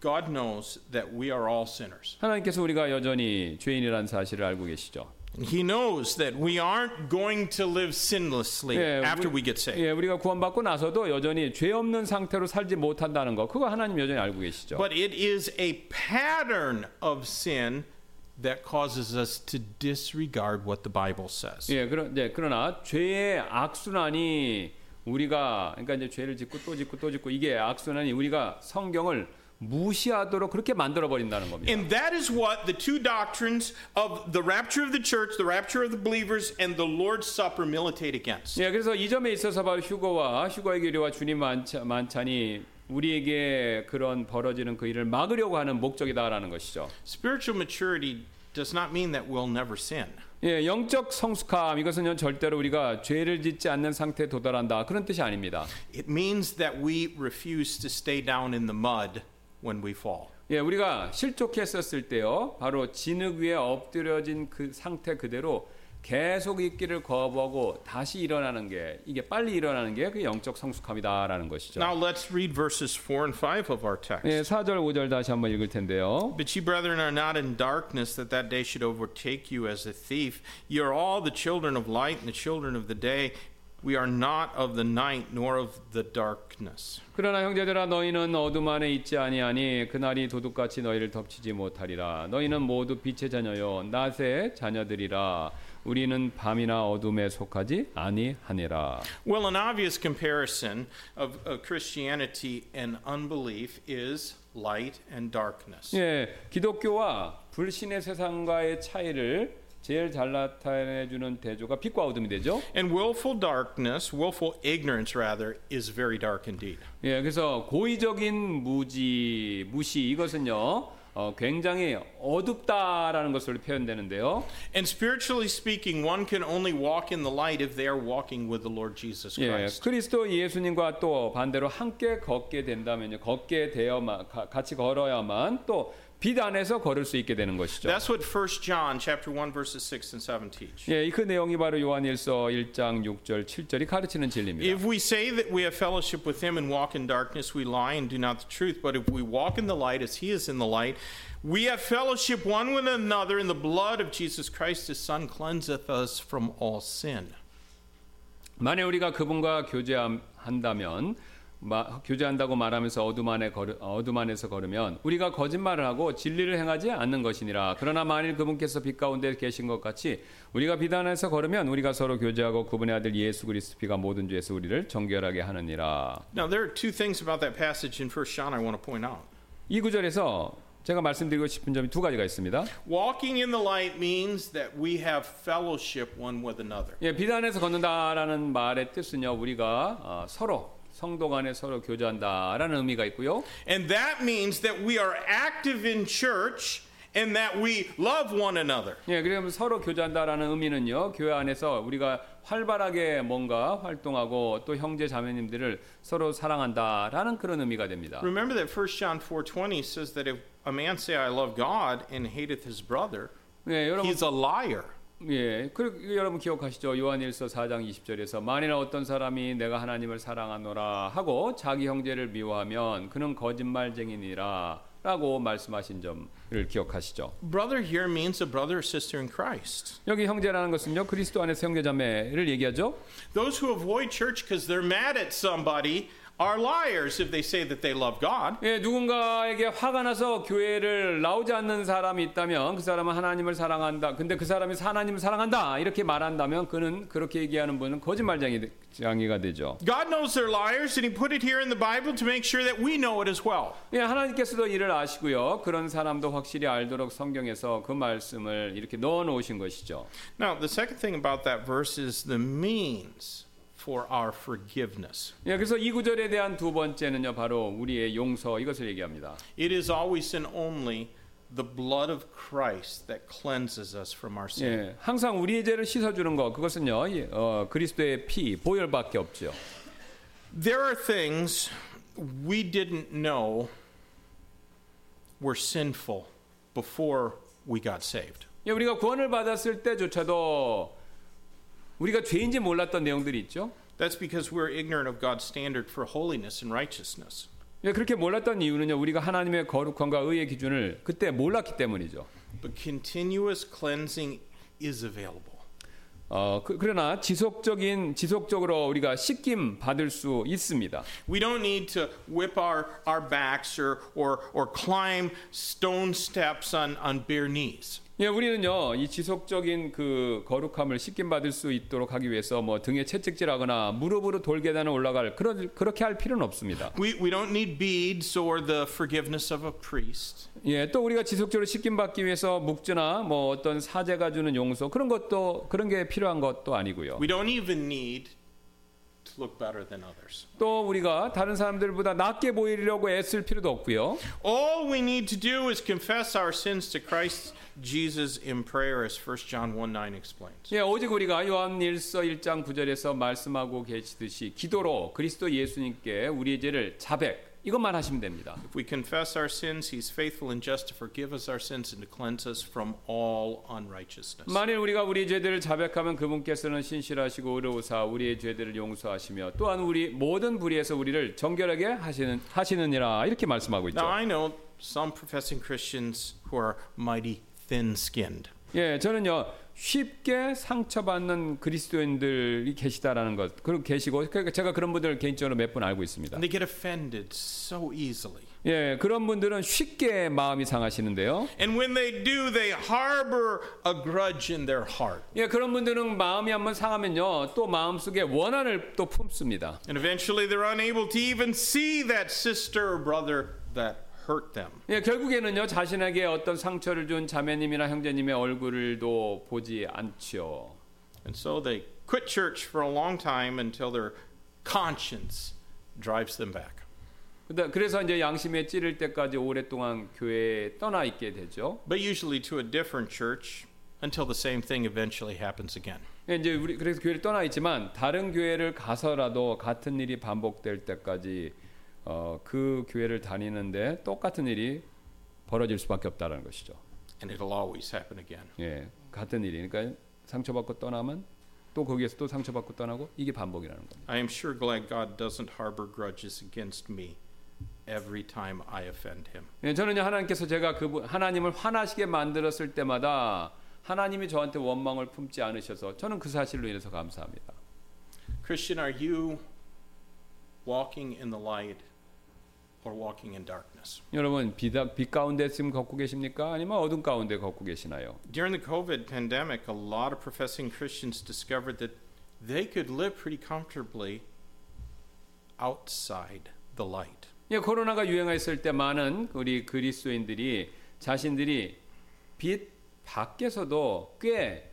God knows that we are all sinners. 하나님께서 우리가 여전히 죄인이라는 사실을 알고 계시죠. He knows that we aren't going to live sinlessly 예, after 우리- we get saved. 예, 우리가 구원받고 나서도 여전히 죄 없는 상태로 살지 못한다는 거. 그거 하나님 여전히 알고 계시죠. But it is a pattern of sin that causes us to disregard what the Bible says. 예, 그러, 예, 그러나 죄의 악순환이 우리가 그러니까 이제 죄를 짓고 또 짓고 또 짓고 이게 악순환이 우리가 성경을 무시하도록 그렇게 만들어 버린다는 겁니다. And that is what the two doctrines of the rapture of the church, the rapture of the believers, and the Lord's Supper militate against. 예, 그래서 이 점에 있어서 바로 휴거와 휴거의 교리와 주님 만찬, 만찬이 우리에게 그런 벌어지는 그 일을 막으려고 하는 목적이다라는 것이죠. Spiritual maturity does not mean that we'll never sin. 예, 영적 성숙함 이것은 절대로 우리가 죄를 짓지 않는 상태에 도달한다 그런 뜻이 아닙니다. It means that we refuse to stay down in the mud when we fall. 예, 우리가 실족했었을 때요, 바로 진흙 위에 엎드려진 그 상태 그대로 계속 있기를 거부하고 다시 일어나는 게 이게 빨리 일어나는 게 그 영적 성숙함이다라는 것이죠. Now let's read verses 4 and 5 of our text. 예, 4절 5절 다시 한번 읽을 텐데요. But ye, brethren, are not in darkness, that that day should overtake you as a thief. Ye are all the children of light and the children of the day. We are not of the night nor of the darkness. 그러나 형제들아 너희는 어둠 안에 있지 아니하니 그날이 도둑같이 너희를 덮치지 못하리라. 너희는 모두 빛의 자녀요 낮의 자녀들이라. 우리는 밤이나 어둠에 속하지 아니하니라. Well, an obvious comparison of, of Christianity and unbelief is light and darkness. 예, 기독교와 불신의 세상과의 차이를 제일 잘 나타내 주는 대조가 빛과 어둠이 되죠. And willful darkness, willful ignorance rather, is very dark indeed. 예, 그래서 고의적인 무지, 무시 이것은요. 어, 굉장히 어둡다라는 것으로 표현되는데요. And spiritually speaking, one can only walk in the light if they are walking with the Lord Jesus 예, Christ. 그리스도 예수님과 또 반대로 함께 걷게 된다면요, 걷게 되어만 가- 같이 걸어야만 또 빛 안에서 걸을 수 있게 되는 것이죠. That's what 1 John chapter 1 verses 6 and 7 teach. 예, 그 내용이 바로 요한일서 1장 6절 7절이 가르치는 진리입니다. If we say that we have fellowship with him and walk in darkness, we lie and do not the truth. But if we walk in the light as he is in the light, we have fellowship one with another, and the blood of Jesus Christ, his son, cleanseth us from all sin. 만약 우리가 그분과 교제한다면 마, 교제한다고 말하면서 어둠 안에 걸으, 어둠 안에서 걸으면 우리가 거짓말을 하고 진리를 행하지 않는 것이니라. 그러나 만일 그분께서 빛 가운데 계신 것 같이 우리가 빛 안에서 걸으면 우리가 서로 교제하고 그분의 아들 예수 그리스도 피가 모든 죄에서 우리를 정결하게 하느니라. Now, there are two things about that passage in 1 John I want to point out. 이 구절에서 제가 말씀드리고 싶은 점이 두 가지가 있습니다. Walking in the light means that we have fellowship one with another. 예, 빛 안에서 걷는다라는 말의 뜻은요, 우리가 어, 서로 성도 간에 서로 교제한다라는 의미가 있고요. And that means that we are active in church and that we love one another. 예, 그러면 서로 교제한다라는 의미는요. 교회 안에서 우리가 활발하게 뭔가 활동하고 또 형제 자매님들을 서로 사랑한다라는 그런 의미가 됩니다. Remember that 1 John 4:20 says that if a man say I love God and hateth his brother, 예, 여러분 he's a liar. 예, 그 여러분 기억하시죠? 요한일서 4장 20절에서 만일 어떤 사람이 내가 하나님을 사랑하노라 하고 자기 형제를 미워하면 그는 거짓말쟁이니라라고 말씀하신 점을 기억하시죠? Brother here means a brother or sister in Christ. 여기 형제라는 것은요 그리스도 안에서 형제자매를 얘기하죠. Those who avoid church because they're mad at somebody are liars if they say that they love God. 예, 누군가에게 화가 나서 교회를 나오지 않는 사람이 있다면 그 사람은 하나님을 사랑한다. 근데 그 사람이 하나님을 사랑한다 이렇게 말한다면 그는 그렇게 얘기하는 분은 거짓말쟁이가 되죠. God knows they're liars and he put it here in the Bible to make sure that we know it as well. 예, 하나님께서도 이를 아시고요. 그런 사람도 확실히 알도록 성경에서 그 말씀을 이렇게 넣어 놓으신 것이죠. Now, the second thing about that verse is the means for our forgiveness. 예, 그래서 이 구절에 대한 두 번째는요. 바로 우리의 용서 이것을 얘기합니다. It is always and only the blood of Christ that cleanses us from our sin. 예, 항상 우리의 죄를 씻어 주는 것 그것은요. 예, 어, 그리스도의 피 보혈밖에 없죠. There are things we didn't know were sinful before we got saved. 예, 우리가 구원을 받았을 때조차도 우리가 죄인지 몰랐던 내용들이 있죠. That's because we're ignorant of God's standard for holiness and righteousness. 예, 그렇게 몰랐던 이유는요. 우리가 하나님의 거룩함과 의의 기준을 그때 몰랐기 때문이죠. But continuous cleansing is available. 어, 그, 그러나 지속적인 지속적으로 우리가 씻김 받을 수 있습니다. We don't need to whip our, our backs or, or, or climb stone steps on, on bare knees. 예, 우리는요 이 지속적인 그 거룩함을 씻김 받을 수 있도록 하기 위해서 뭐 등에 채찍질하거나 무릎으로 돌계단을 올라갈 그런 그렇게 할 필요는 없습니다. We, we don't need beads or the forgiveness of a priest. 예, 또 우리가 지속적으로 씻김 받기 위해서 묵주나 뭐 어떤 사제가 주는 용서 그런 것도 그런 게 필요한 것도 아니고요. We don't even need look better than others. 또 우리가 다른 사람들보다 낫게 보이려고 애쓸 필요도 없고요. All we need to do is confess our sins to Christ Jesus in prayer, as 1 John 1 9 explains. 예, 오직 우리가 요한일서 1장 9절에서 말씀하고 계시듯이 기도로 그리스도 예수님께 우리의 죄를 자백 이것만 하시면 됩니다. If we confess our sins, He's faithful and just to forgive us our sins and to cleanse us from all unrighteousness. 만일 우리가 우리 죄들을 자백하면 그분께서는 신실하시고 의로우사 우리의 죄들을 용서하시며 또한 우리 모든 불의에서 우리를 정결하게 하시는 하시느니라 이렇게 말씀하고 있죠. Now, I know some professing Christians who are mighty thin skinned. 예, 저는요 쉽게 상처받는 그리스도인들이 계시다라는 것, 그리고 계시고 그러니까 제가 그런 분들 개인적으로 몇 분 알고 있습니다. And they get offended so easily. 예, 그런 분들은 쉽게 마음이 상하시는데요. And when they do, they harbor a grudge in their heart. 예, 그런 분들은 마음이 한번 상하면요, 또 마음 속에 원한을 또 품습니다. And eventually they're unable to even see that sister or brother that hurt them. 예, 결국에는요 자신에게 어떤 상처를 준 자매님이나 형제님의 얼굴도 보지 않죠. And so they quit church for a long time until their conscience drives them back. 그래서 이제 양심에 찌를 때까지 오랫동안 교회에 떠나 있게 되죠. But usually to a different church until the same thing eventually happens again. 예, 이제 우리 그래서 교회를 떠나 있지만 다른 교회를 가서라도 같은 일이 반복될 때까지 어, 그 교회를 다니는데 똑같은 일이 벌어질 수밖에 없다라는 것이죠. And it'll always happen again. 예, 같은 일이 그러니까 상처받고 떠나면 또 거기에서 또 상처받고 떠나고 이게 반복이라는 겁니다. I am sure glad God doesn't harbor grudges against me every time I offend him. 예, 저는요 하나님께서 제가 그 하나님을 화나시게 만들었을 때마다 하나님이 저한테 원망을 품지 않으셔서 저는 그 사실로 인해서 감사합니다. Christian, are you walking in the light or walking in darkness? 여러분 빛, 빛 가운데 지금 걷고 계십니까? 아니면 어둠 가운데 걷고 계시나요? During the COVID pandemic, a lot of professing Christians discovered that they could live pretty comfortably outside the light. 예, 코로나가 유행했을 때 많은 우리 그리스도인들이 자신들이 빛 밖에서도 꽤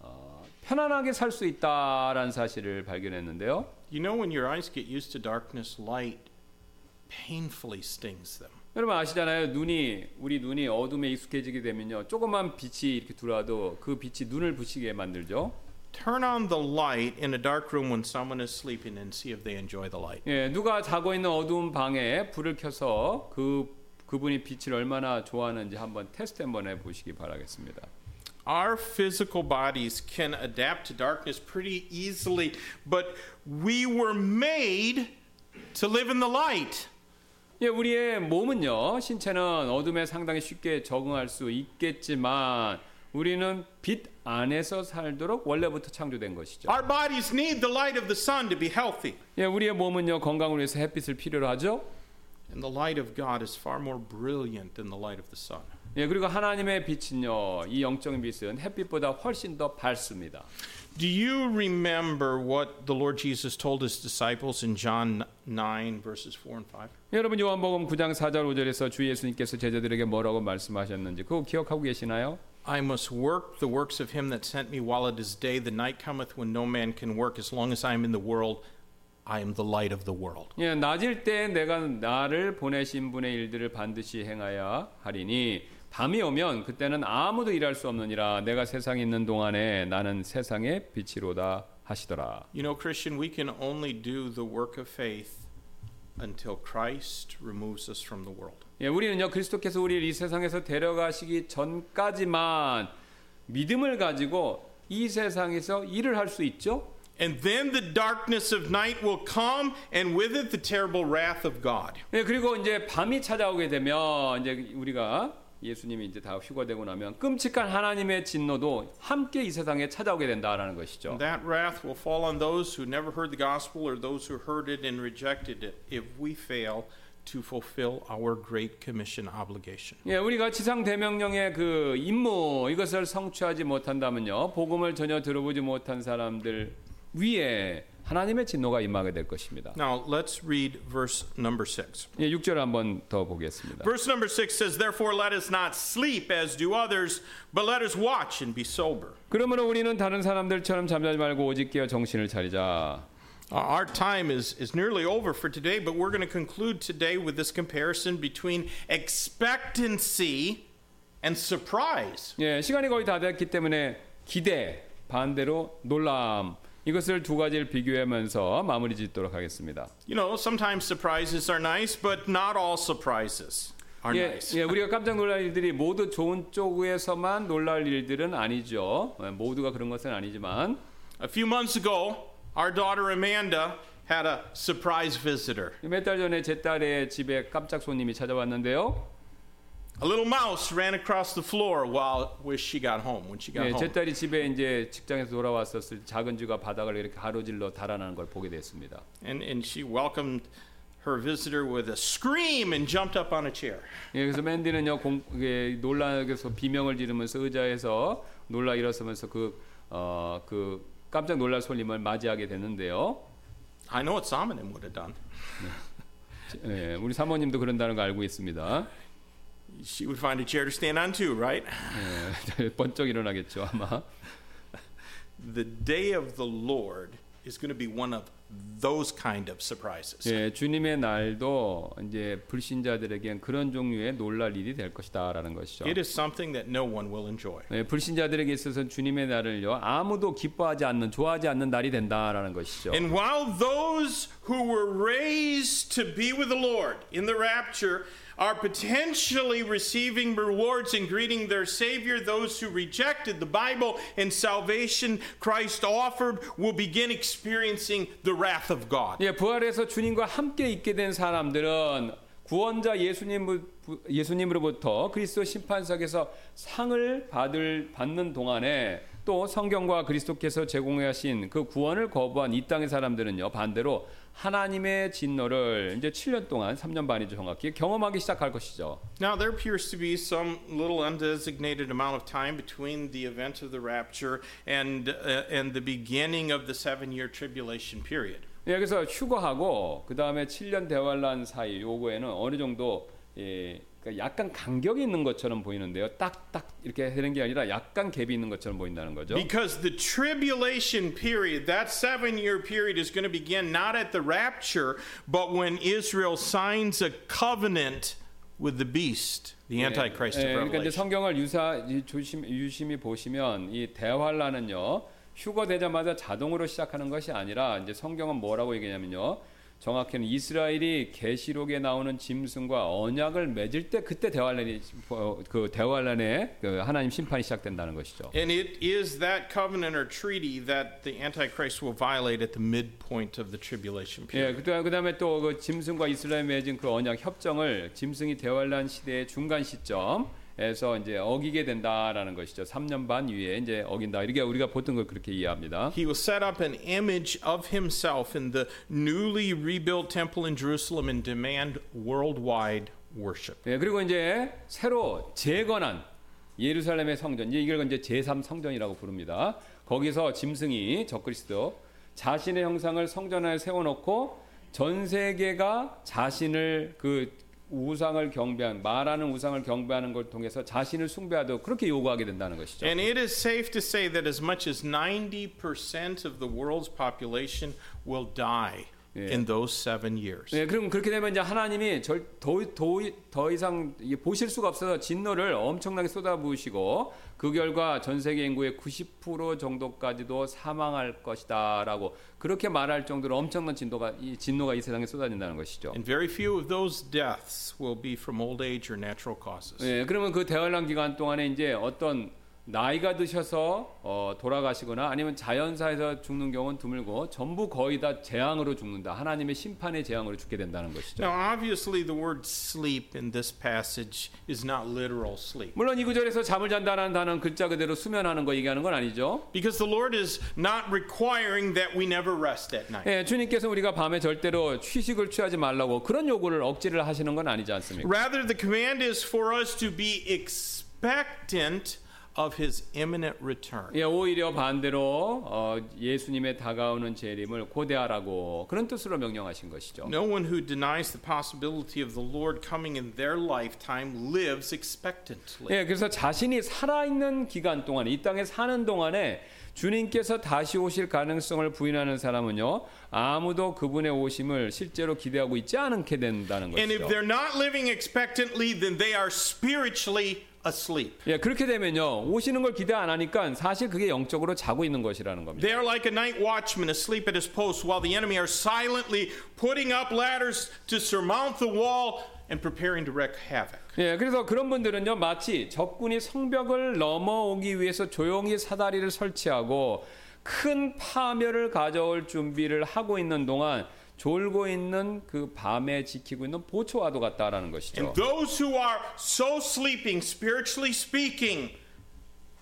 어, 편안하게 살 수 있다라는 사실을 발견했는데요. You know, when your eyes get used to darkness, light painfully stings them. 여러분 아시잖아요. 눈이 우리 눈이 어둠에 익숙해지게 되면요. 조금만 빛이 이렇게 들어와도 그 빛이 눈을 부시게 만들죠. Turn on the light in a dark room when someone is sleeping and see if they enjoy the light. 예, 누가 자고 있는 어두운 방에 불을 켜서 그 그분이 빛을 얼마나 좋아하는지 한번 테스트 한번 해 보시기 바라겠습니다. Our physical bodies can adapt to darkness pretty easily, but we were made to live in the light. 예, 우리의 몸은요, 신체는 어둠에 상당히 쉽게 적응할 수 있겠지만 우리는 빛 안에서 살도록 원래부터 창조된 것이죠. Our bodies need the light of the sun to be healthy. 예, 우리의 몸은요 건강을 위해서 햇빛을 필요로 하죠. And the light of God is far more brilliant than the light of the sun. 예, 그리고 하나님의 빛은요, 이 영적인 빛은 햇빛보다 훨씬 더 밝습니다. Do you remember what the Lord Jesus told his disciples in John 9, verses 4 and 5? 여러분 요한복음 9장 4절 5절에서 주 예수님께서 제자들에게 뭐라고 말씀하셨는지 그거 기억하고 계시나요? I must work the works of him that sent me while it is day. The night cometh when no man can work. As long as I am in the world, I am the light of the world. 예, 낮일 때 내가 나를 보내신 분의 일들을 반드시 행하여 하리니 밤이 오면 그때는 아무도 일할 수 없느니라 내가 세상에 있는 동안에 나는 세상의 빛이로다 하시더라. You know, Christian, we can only do the work of faith until Christ removes us from the world. 예, 우리는요 그리스도께서 우리를 이 세상에서 데려가시기 전까지만 믿음을 가지고 이 세상에서 일을 할 수 있죠. And then the darkness of night will come, and with it the terrible wrath of God. 예, 그리고 이제 밤이 찾아오게 되면 이제 우리가 예수님이 이제 다 휴거되고 나면 끔찍한 하나님의 진노도 함께 이 세상에 찾아오게 된다라는 것이죠. That wrath will fall on those who never heard the gospel or those who heard it and rejected it if we fail to fulfill our great commission obligation. 예, 우리가 지상 대명령의 그 임무 이것을 성취하지 못한다면요, 복음을 전혀 들어보지 못한 사람들 위에 하나님의 진노가 임하게 될 것입니다. Now, let's read verse number 6. 예, 6절 한번 더 보겠습니다. Verse number 6 says, Therefore let us not sleep as do others, but let us watch and be sober. 그러므로 우리는 다른 사람들처럼 잠자지 말고 오직 깨어 정신을 차리자. Uh, our time is, is nearly over for today, but we're going to conclude today with this comparison between expectancy and surprise. 예, 시간이 거의 다 됐기 때문에 기대 반대로 놀람 이것을 두 가지를 비교하면서 마무리 짓도록 하겠습니다. You know, sometimes surprises are nice, but not all surprises are 예, nice. 예, 우리가 깜짝 놀랄 일들이 모두 좋은 쪽에서만 놀랄 일들은 아니죠. 예, 모두가 그런 것은 아니지만 A few months ago, our daughter Amanda had a surprise visitor. 몇 달 전에 제 딸의 집에 깜짝 손님이 찾아왔는데요. A little mouse ran across the floor while when she got home. When she got 예, 제 home, 딸이 집에 이제 직장에서 돌아왔었을 때 작은 쥐가 바닥을 이렇게 가로질러 달아나는 걸 보게 됐습니다. and and she welcomed her visitor with a scream and jumped up on a chair. 예, 그래서 맨디는요 공, 예, 놀라서 비명을 지르면서 의자에서 놀라 일어서면서 그, 어, 그 깜짝 놀랄 손님을 맞이하게 됐는데요. I know what Samanim would have done. 예, 우리 사모님도 그런다는 거 알고 있습니다. She would find a chair to stand on too, right? 예, 번쩍 일어나겠죠 아마. The day of the Lord is going to be one of those kind of surprises. 예, 주님의 날도 이제 불신자들에겐 그런 종류의 놀랄 일이 될 것이다라는 것이죠. It is something that no one will enjoy. 예, 불신자들에게 있어서는 주님의 날을요 아무도 기뻐하지 않는 좋아하지 않는 날이 된다라는 것이죠. And while those who were raised to be with the Lord in the rapture are potentially receiving rewards and greeting their Savior, those who rejected the Bible and salvation Christ offered will begin experiencing the wrath of God. 예, 부활해서 주님과 함께 있게 된 사람들은 구원자 예수님 예수님으로부터 그리스도 심판석에서 상을 받을 받는 동안에 또 성경과 그리스도께서 제공하신 그 구원을 거부한 이 땅의 사람들은요 반대로 하나님의 진노를 이제 7년 동안 3년 반이죠 정확히 경험하기 시작할 것이죠. Now, there appears to be some little undesignated amount of time between the event of the rapture and, uh, and the beginning of the seven year tribulation period. 예, 그래서 휴거하고 그 다음에 7년 대환란 사이 요거에는 어느 정도 예, 그러니까 약간 간격이 있는 것처럼 보이는데요. 딱딱 이렇게 되는 게 아니라 약간 갭이 있는 것처럼 보인다는 거죠. Because the tribulation period, that seven year period, is going to begin not at the rapture, but when Israel signs a covenant with the beast, the Antichrist 예, of 그러니까 이제 Revelation. 성경을 유사 이 조심 유심히 보시면 이 대환란은요 휴거 되자마자 자동으로 시작하는 것이 아니라 이제 성경은 뭐라고 얘기냐면요 정확히는 이스라엘이 계시록에 나오는 짐승과 언약을 맺을 때 그때 대환란이 어, 그 대환란의 그 하나님 심판이 시작된다는 것이죠. And it is that covenant or treaty that the Antichrist will violate at the midpoint of the tribulation period. 예, 그다- 그다음에 또 그 짐승과 이스라엘 맺은 그 언약 협정을 짐승이 대환란 시대의 중간 시점 에서 이제 어기게 된다라는 것이죠. 3년 반 위에 이제 어긴다. 이렇게 우리가 보통 걸 그렇게 이해합니다. He will set up an image of himself in the newly rebuilt temple in Jerusalem and demand worldwide worship. 예, 그리고 이제 새로 재건한 예루살렘의 성전, 이제 이걸 이제 제3 성전이라고 부릅니다. 거기서 짐승이 적그리스도 자신의 형상을 성전에 세워 놓고 전 세계가 자신을 그 우상을 경배한 말하는 우상을 경배하는 걸 통해서 자신을 숭배하도록 그렇게 요구하게 된다는 것이죠. And it is safe to say that as much as 90% of the world's population will die in those seven years. 네, 그럼 그렇게 되면 이제 하나님이 절, 더, 더, 더 이상 보실 수가 없어서 진노를 엄청나게 쏟아부으시고 그 결과 전 세계 인구의 90% 정도까지도 사망할 것이다라고 그렇게 말할 정도로 엄청난 진도가 이 진노가 이 세상에 쏟아진다는 것이죠. And very few of those deaths will be from old age or natural causes. 예, 그러면 그 대환란 기간 동안에 이제 어떤 나이가 드셔서 어, 돌아가시거나 아니면 자연사에서 죽는 경우는 드물고 전부 거의 다 재앙으로 죽는다. 하나님의 심판의 재앙으로 죽게 된다는 것이죠. Now, obviously, the word sleep in this passage is not literal sleep. 물론 이 구절에서 잠을 잔다는 단어는 글자 그대로 수면하는 거 얘기하는 건 아니죠. Because the Lord is not requiring that we never rest at night. 예, 주님께서 우리가 밤에 절대로 휴식을 취하지 말라고 그런 요구를 억지를 하시는 건 아니지 않습니까? Rather, the command is for us to be expectant of his imminent return. 예, 오히려 반대로 어, 예수님의 다가오는 재림을 고대하라고 그런 뜻으로 명령하신 것이죠. No one who denies the possibility of the Lord coming in their lifetime lives expectantly. 예, 그래서 자신이 살아 있는 기간 동안 이 땅에 사는 동안에 주님께서 다시 오실 가능성을 부인하는 사람은요 아무도 그분의 오심을 실제로 기대하고 있지 않게 된다는 And if 것이죠. they're not living expectantly, then they are spiritually asleep. 예, 그렇게 되면요 오시는 걸 기대 안 하니까 사실 그게 영적으로 자고 있는 것이라는 겁니다. They are like a night watchman asleep at his post while the enemy are silently putting up ladders to surmount the wall and preparing to wreak havoc. 예, 그래서 그런 분들은요, 마치 적군이 성벽을 넘어오기 위해서 조용히 사다리를 설치하고 큰 파멸을 가져올 준비를 하고 있는 동안 졸고 있는 그 밤에 지키고 있는 보초와도 같다라는 것이죠. And those who are so sleeping, spiritually speaking,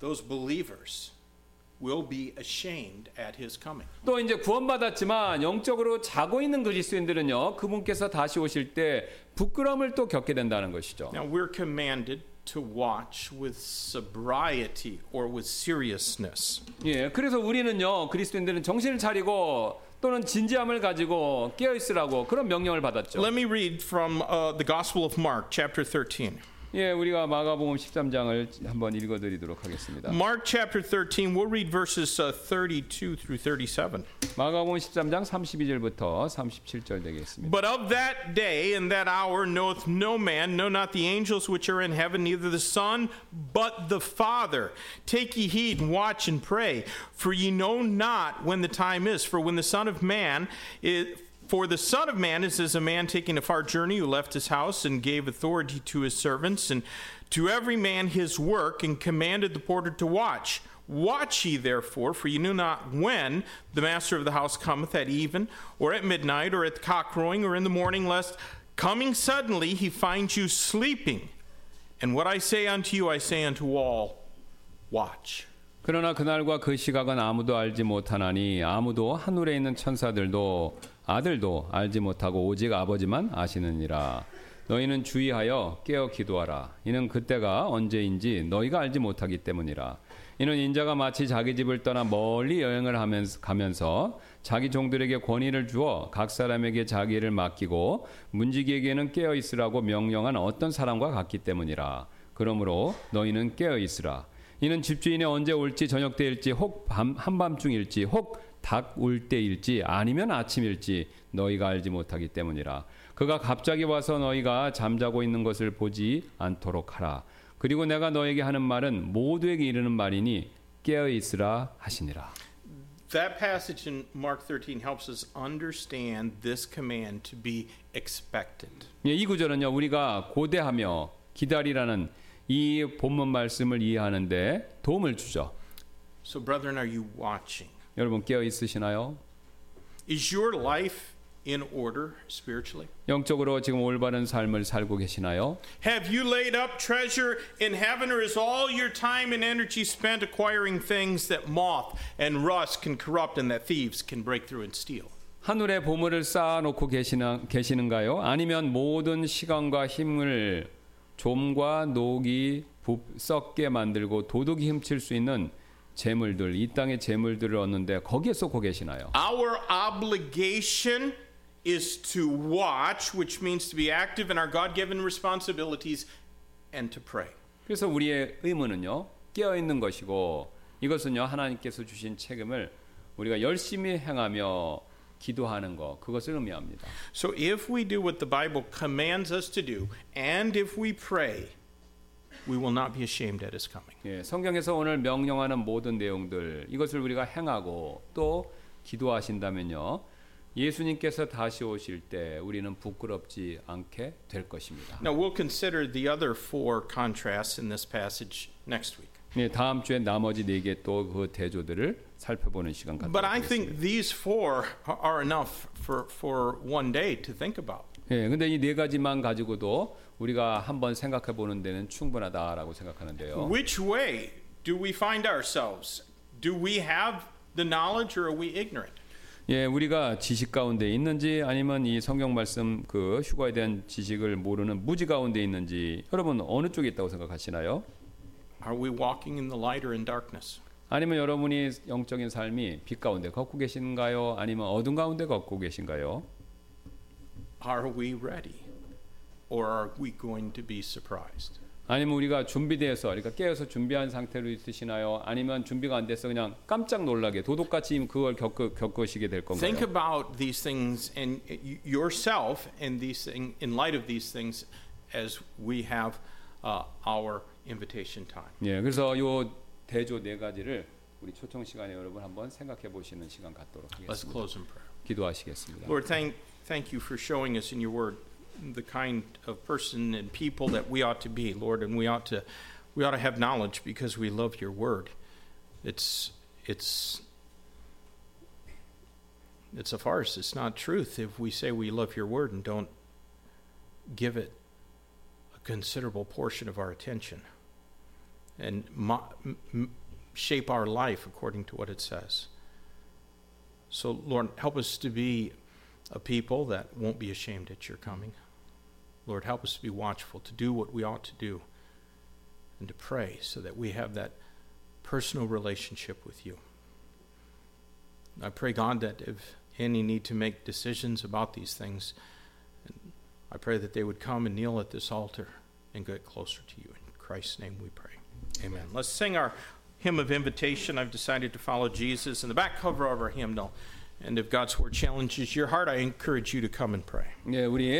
those believers will be ashamed at his coming. 또 이제 구원받았지만 영적으로 자고 있는 그리스도인들은요, 그분께서 다시 오실 때 부끄러움을 또 겪게 된다는 것이죠. Now, we're commanded to watch with sobriety or with seriousness. 예, 그래서 우리는요, 그리스도인들은 정신을 차리고 또는 진지함을 가지고 깨어 있으라고 그런 명령을 받았죠. Let me read from uh, the Gospel of Mark, chapter 13. 예, 우리가 마가복음 13장을 한번 읽어 드리도록 하겠습니다. Mark chapter 13, we'll read verses uh, 32 through 37. 마가복음 13장 32절부터 37절 되겠습니다. But of that day and that hour knoweth no man, no not the angels which are in heaven, neither the Son, but the Father. Take ye heed and watch and pray, for ye know not when the time is. For when the Son of Man is for the Son of Man is as a man taking a far journey who left his house and gave authority to his servants and to every man his work and commanded the porter to watch. Watch ye therefore, for ye know not when the master of the house cometh at even, or at midnight, or at the cock crowing, or in the morning, lest coming suddenly he find you sleeping. And what I say unto you, I say unto all, watch. 그러나 그날과 그 시각은 아무도 알지 못하나니 아무도 하늘에 있는 천사들도 아들도 알지 못하고 오직 아버지만 아시느니라. 너희는 주의하여 깨어 기도하라. 이는 그때가 언제인지 너희가 알지 못하기 때문이라. 이는 인자가 마치 자기 집을 떠나 멀리 여행을 하면서 가면서 자기 종들에게 권위를 주어 각 사람에게 자기를 맡기고 문지기에게는 깨어 있으라고 명령한 어떤 사람과 같기 때문이라. 그러므로 너희는 깨어 있으라. 이는 집주인이 언제 올지 저녁 때일지 혹 밤, 한밤중일지 혹 닭울 때일지 아니면 아침일지 너희가 알지 못하기 때문이라. 그가 갑자기 와서 너희가 잠자고 있는 것을 보지 않도록 하라. 그리고 내가 너에게 하는 말은 모두에게 이르는 말이니 깨어 있으라 하시니라. That passage in Mark 13 helps us understand this command to be expectant. 예, 이 구절은요 우리가 고대하며 기다리라는 이 본문 말씀을 이해하는데 도움을 주죠. So, brethren, are you watching? 여러분 깨어 있으시나요? Is your life in order spiritually? 영적으로 지금 올바른 삶을 살고 계시나요? Have you laid up treasure in heaven, or is all your time and energy spent acquiring things that moth and rust can corrupt and that thieves can break through and steal? 하늘에 보물을 쌓아놓고 계시나, 계시는가요? 아니면 모든 시간과 힘을 좀과 녹이 부, 썩게 만들고 도둑이 훔칠 수 있는 재물들, 이 땅의 재물들을 얻는데 거기에 쏟고 계시나요? Our obligation is to watch, which means to be active in our God given responsibilities and to pray. 그래서 우리의 의무는요 깨어 있는 것이고 이것은요 하나님께서 주신 책임을 우리가 열심히 행하며 기도하는 것 그것을 의미합니다. So if we do what the Bible commands us to do, and if we pray, we will not be ashamed at his coming. 예, 성경에서 오늘 명령하는 모든 내용들 이것을 우리가 행하고 또 기도하신다면요 예수님께서 다시 오실 때 우리는 부끄럽지 않게 될 것입니다. Now we'll consider the other four contrasts in this passage next week. 예, 다음 주에 나머지 네개 또 그 대조들을 살펴보는 시간 갖도록 But I think these four are enough for, for one day to think about. 예, 근데 이 네 가지만 가지고도 우리가 한번 생각해 보는 데는 충분하다라고 생각하는데요. Which way do we find ourselves? Do we have the knowledge or are we ignorant? 예, 우리가 지식 가운데 있는지 아니면 이 성경 말씀 그 휴가에 대한 지식을 모르는 무지 가운데 있는지 여러분 어느 쪽에 있다고 생각하시나요? Are we walking in the light or in darkness? 아니면 여러분이 영적인 삶이 빛 가운데 걷고 계신가요? 아니면 어둠 가운데 걷고 계신가요? Are we ready? Or are we going to be surprised? 아니면 우리가 준비돼서 그러니까 깨어서 준비한 상태로 있으시나요? 아니면 준비가 안 돼서 그냥 깜짝 놀라게 도둑같이 그걸 겪으, 겪으시게 될 건가요? Think about these things and yourself and these in light of these things as we have uh, our invitation time. 예, 그래서 요 대조 네 가지를 우리 초청 시간에 여러분 한번 생각해 보시는 시간 갖도록 Let's 하겠습니다. close in prayer. 기도하시겠습니다. Lord, thank thank you for showing us in your word the kind of person and people that we ought to be, Lord, and we ought to we ought to have knowledge because we love your word. It's it's it's a farce. It's not truth if we say we love your word and don't give it a considerable portion of our attention and mo- m- shape our life according to what it says. So, Lord, help us to be a people that won't be ashamed at your coming. Lord, help us to be watchful, to do what we ought to do, and to pray so that we have that personal relationship with you. I pray, God, that if any need to make decisions about these things, I pray that they would come and kneel at this altar and get closer to you. In Christ's name we pray. Amen. Let's sing our hymn of invitation. I've decided to follow Jesus in the back cover of our hymnal. And if God's word challenges your heart, I encourage you to come and pray. 예, 우리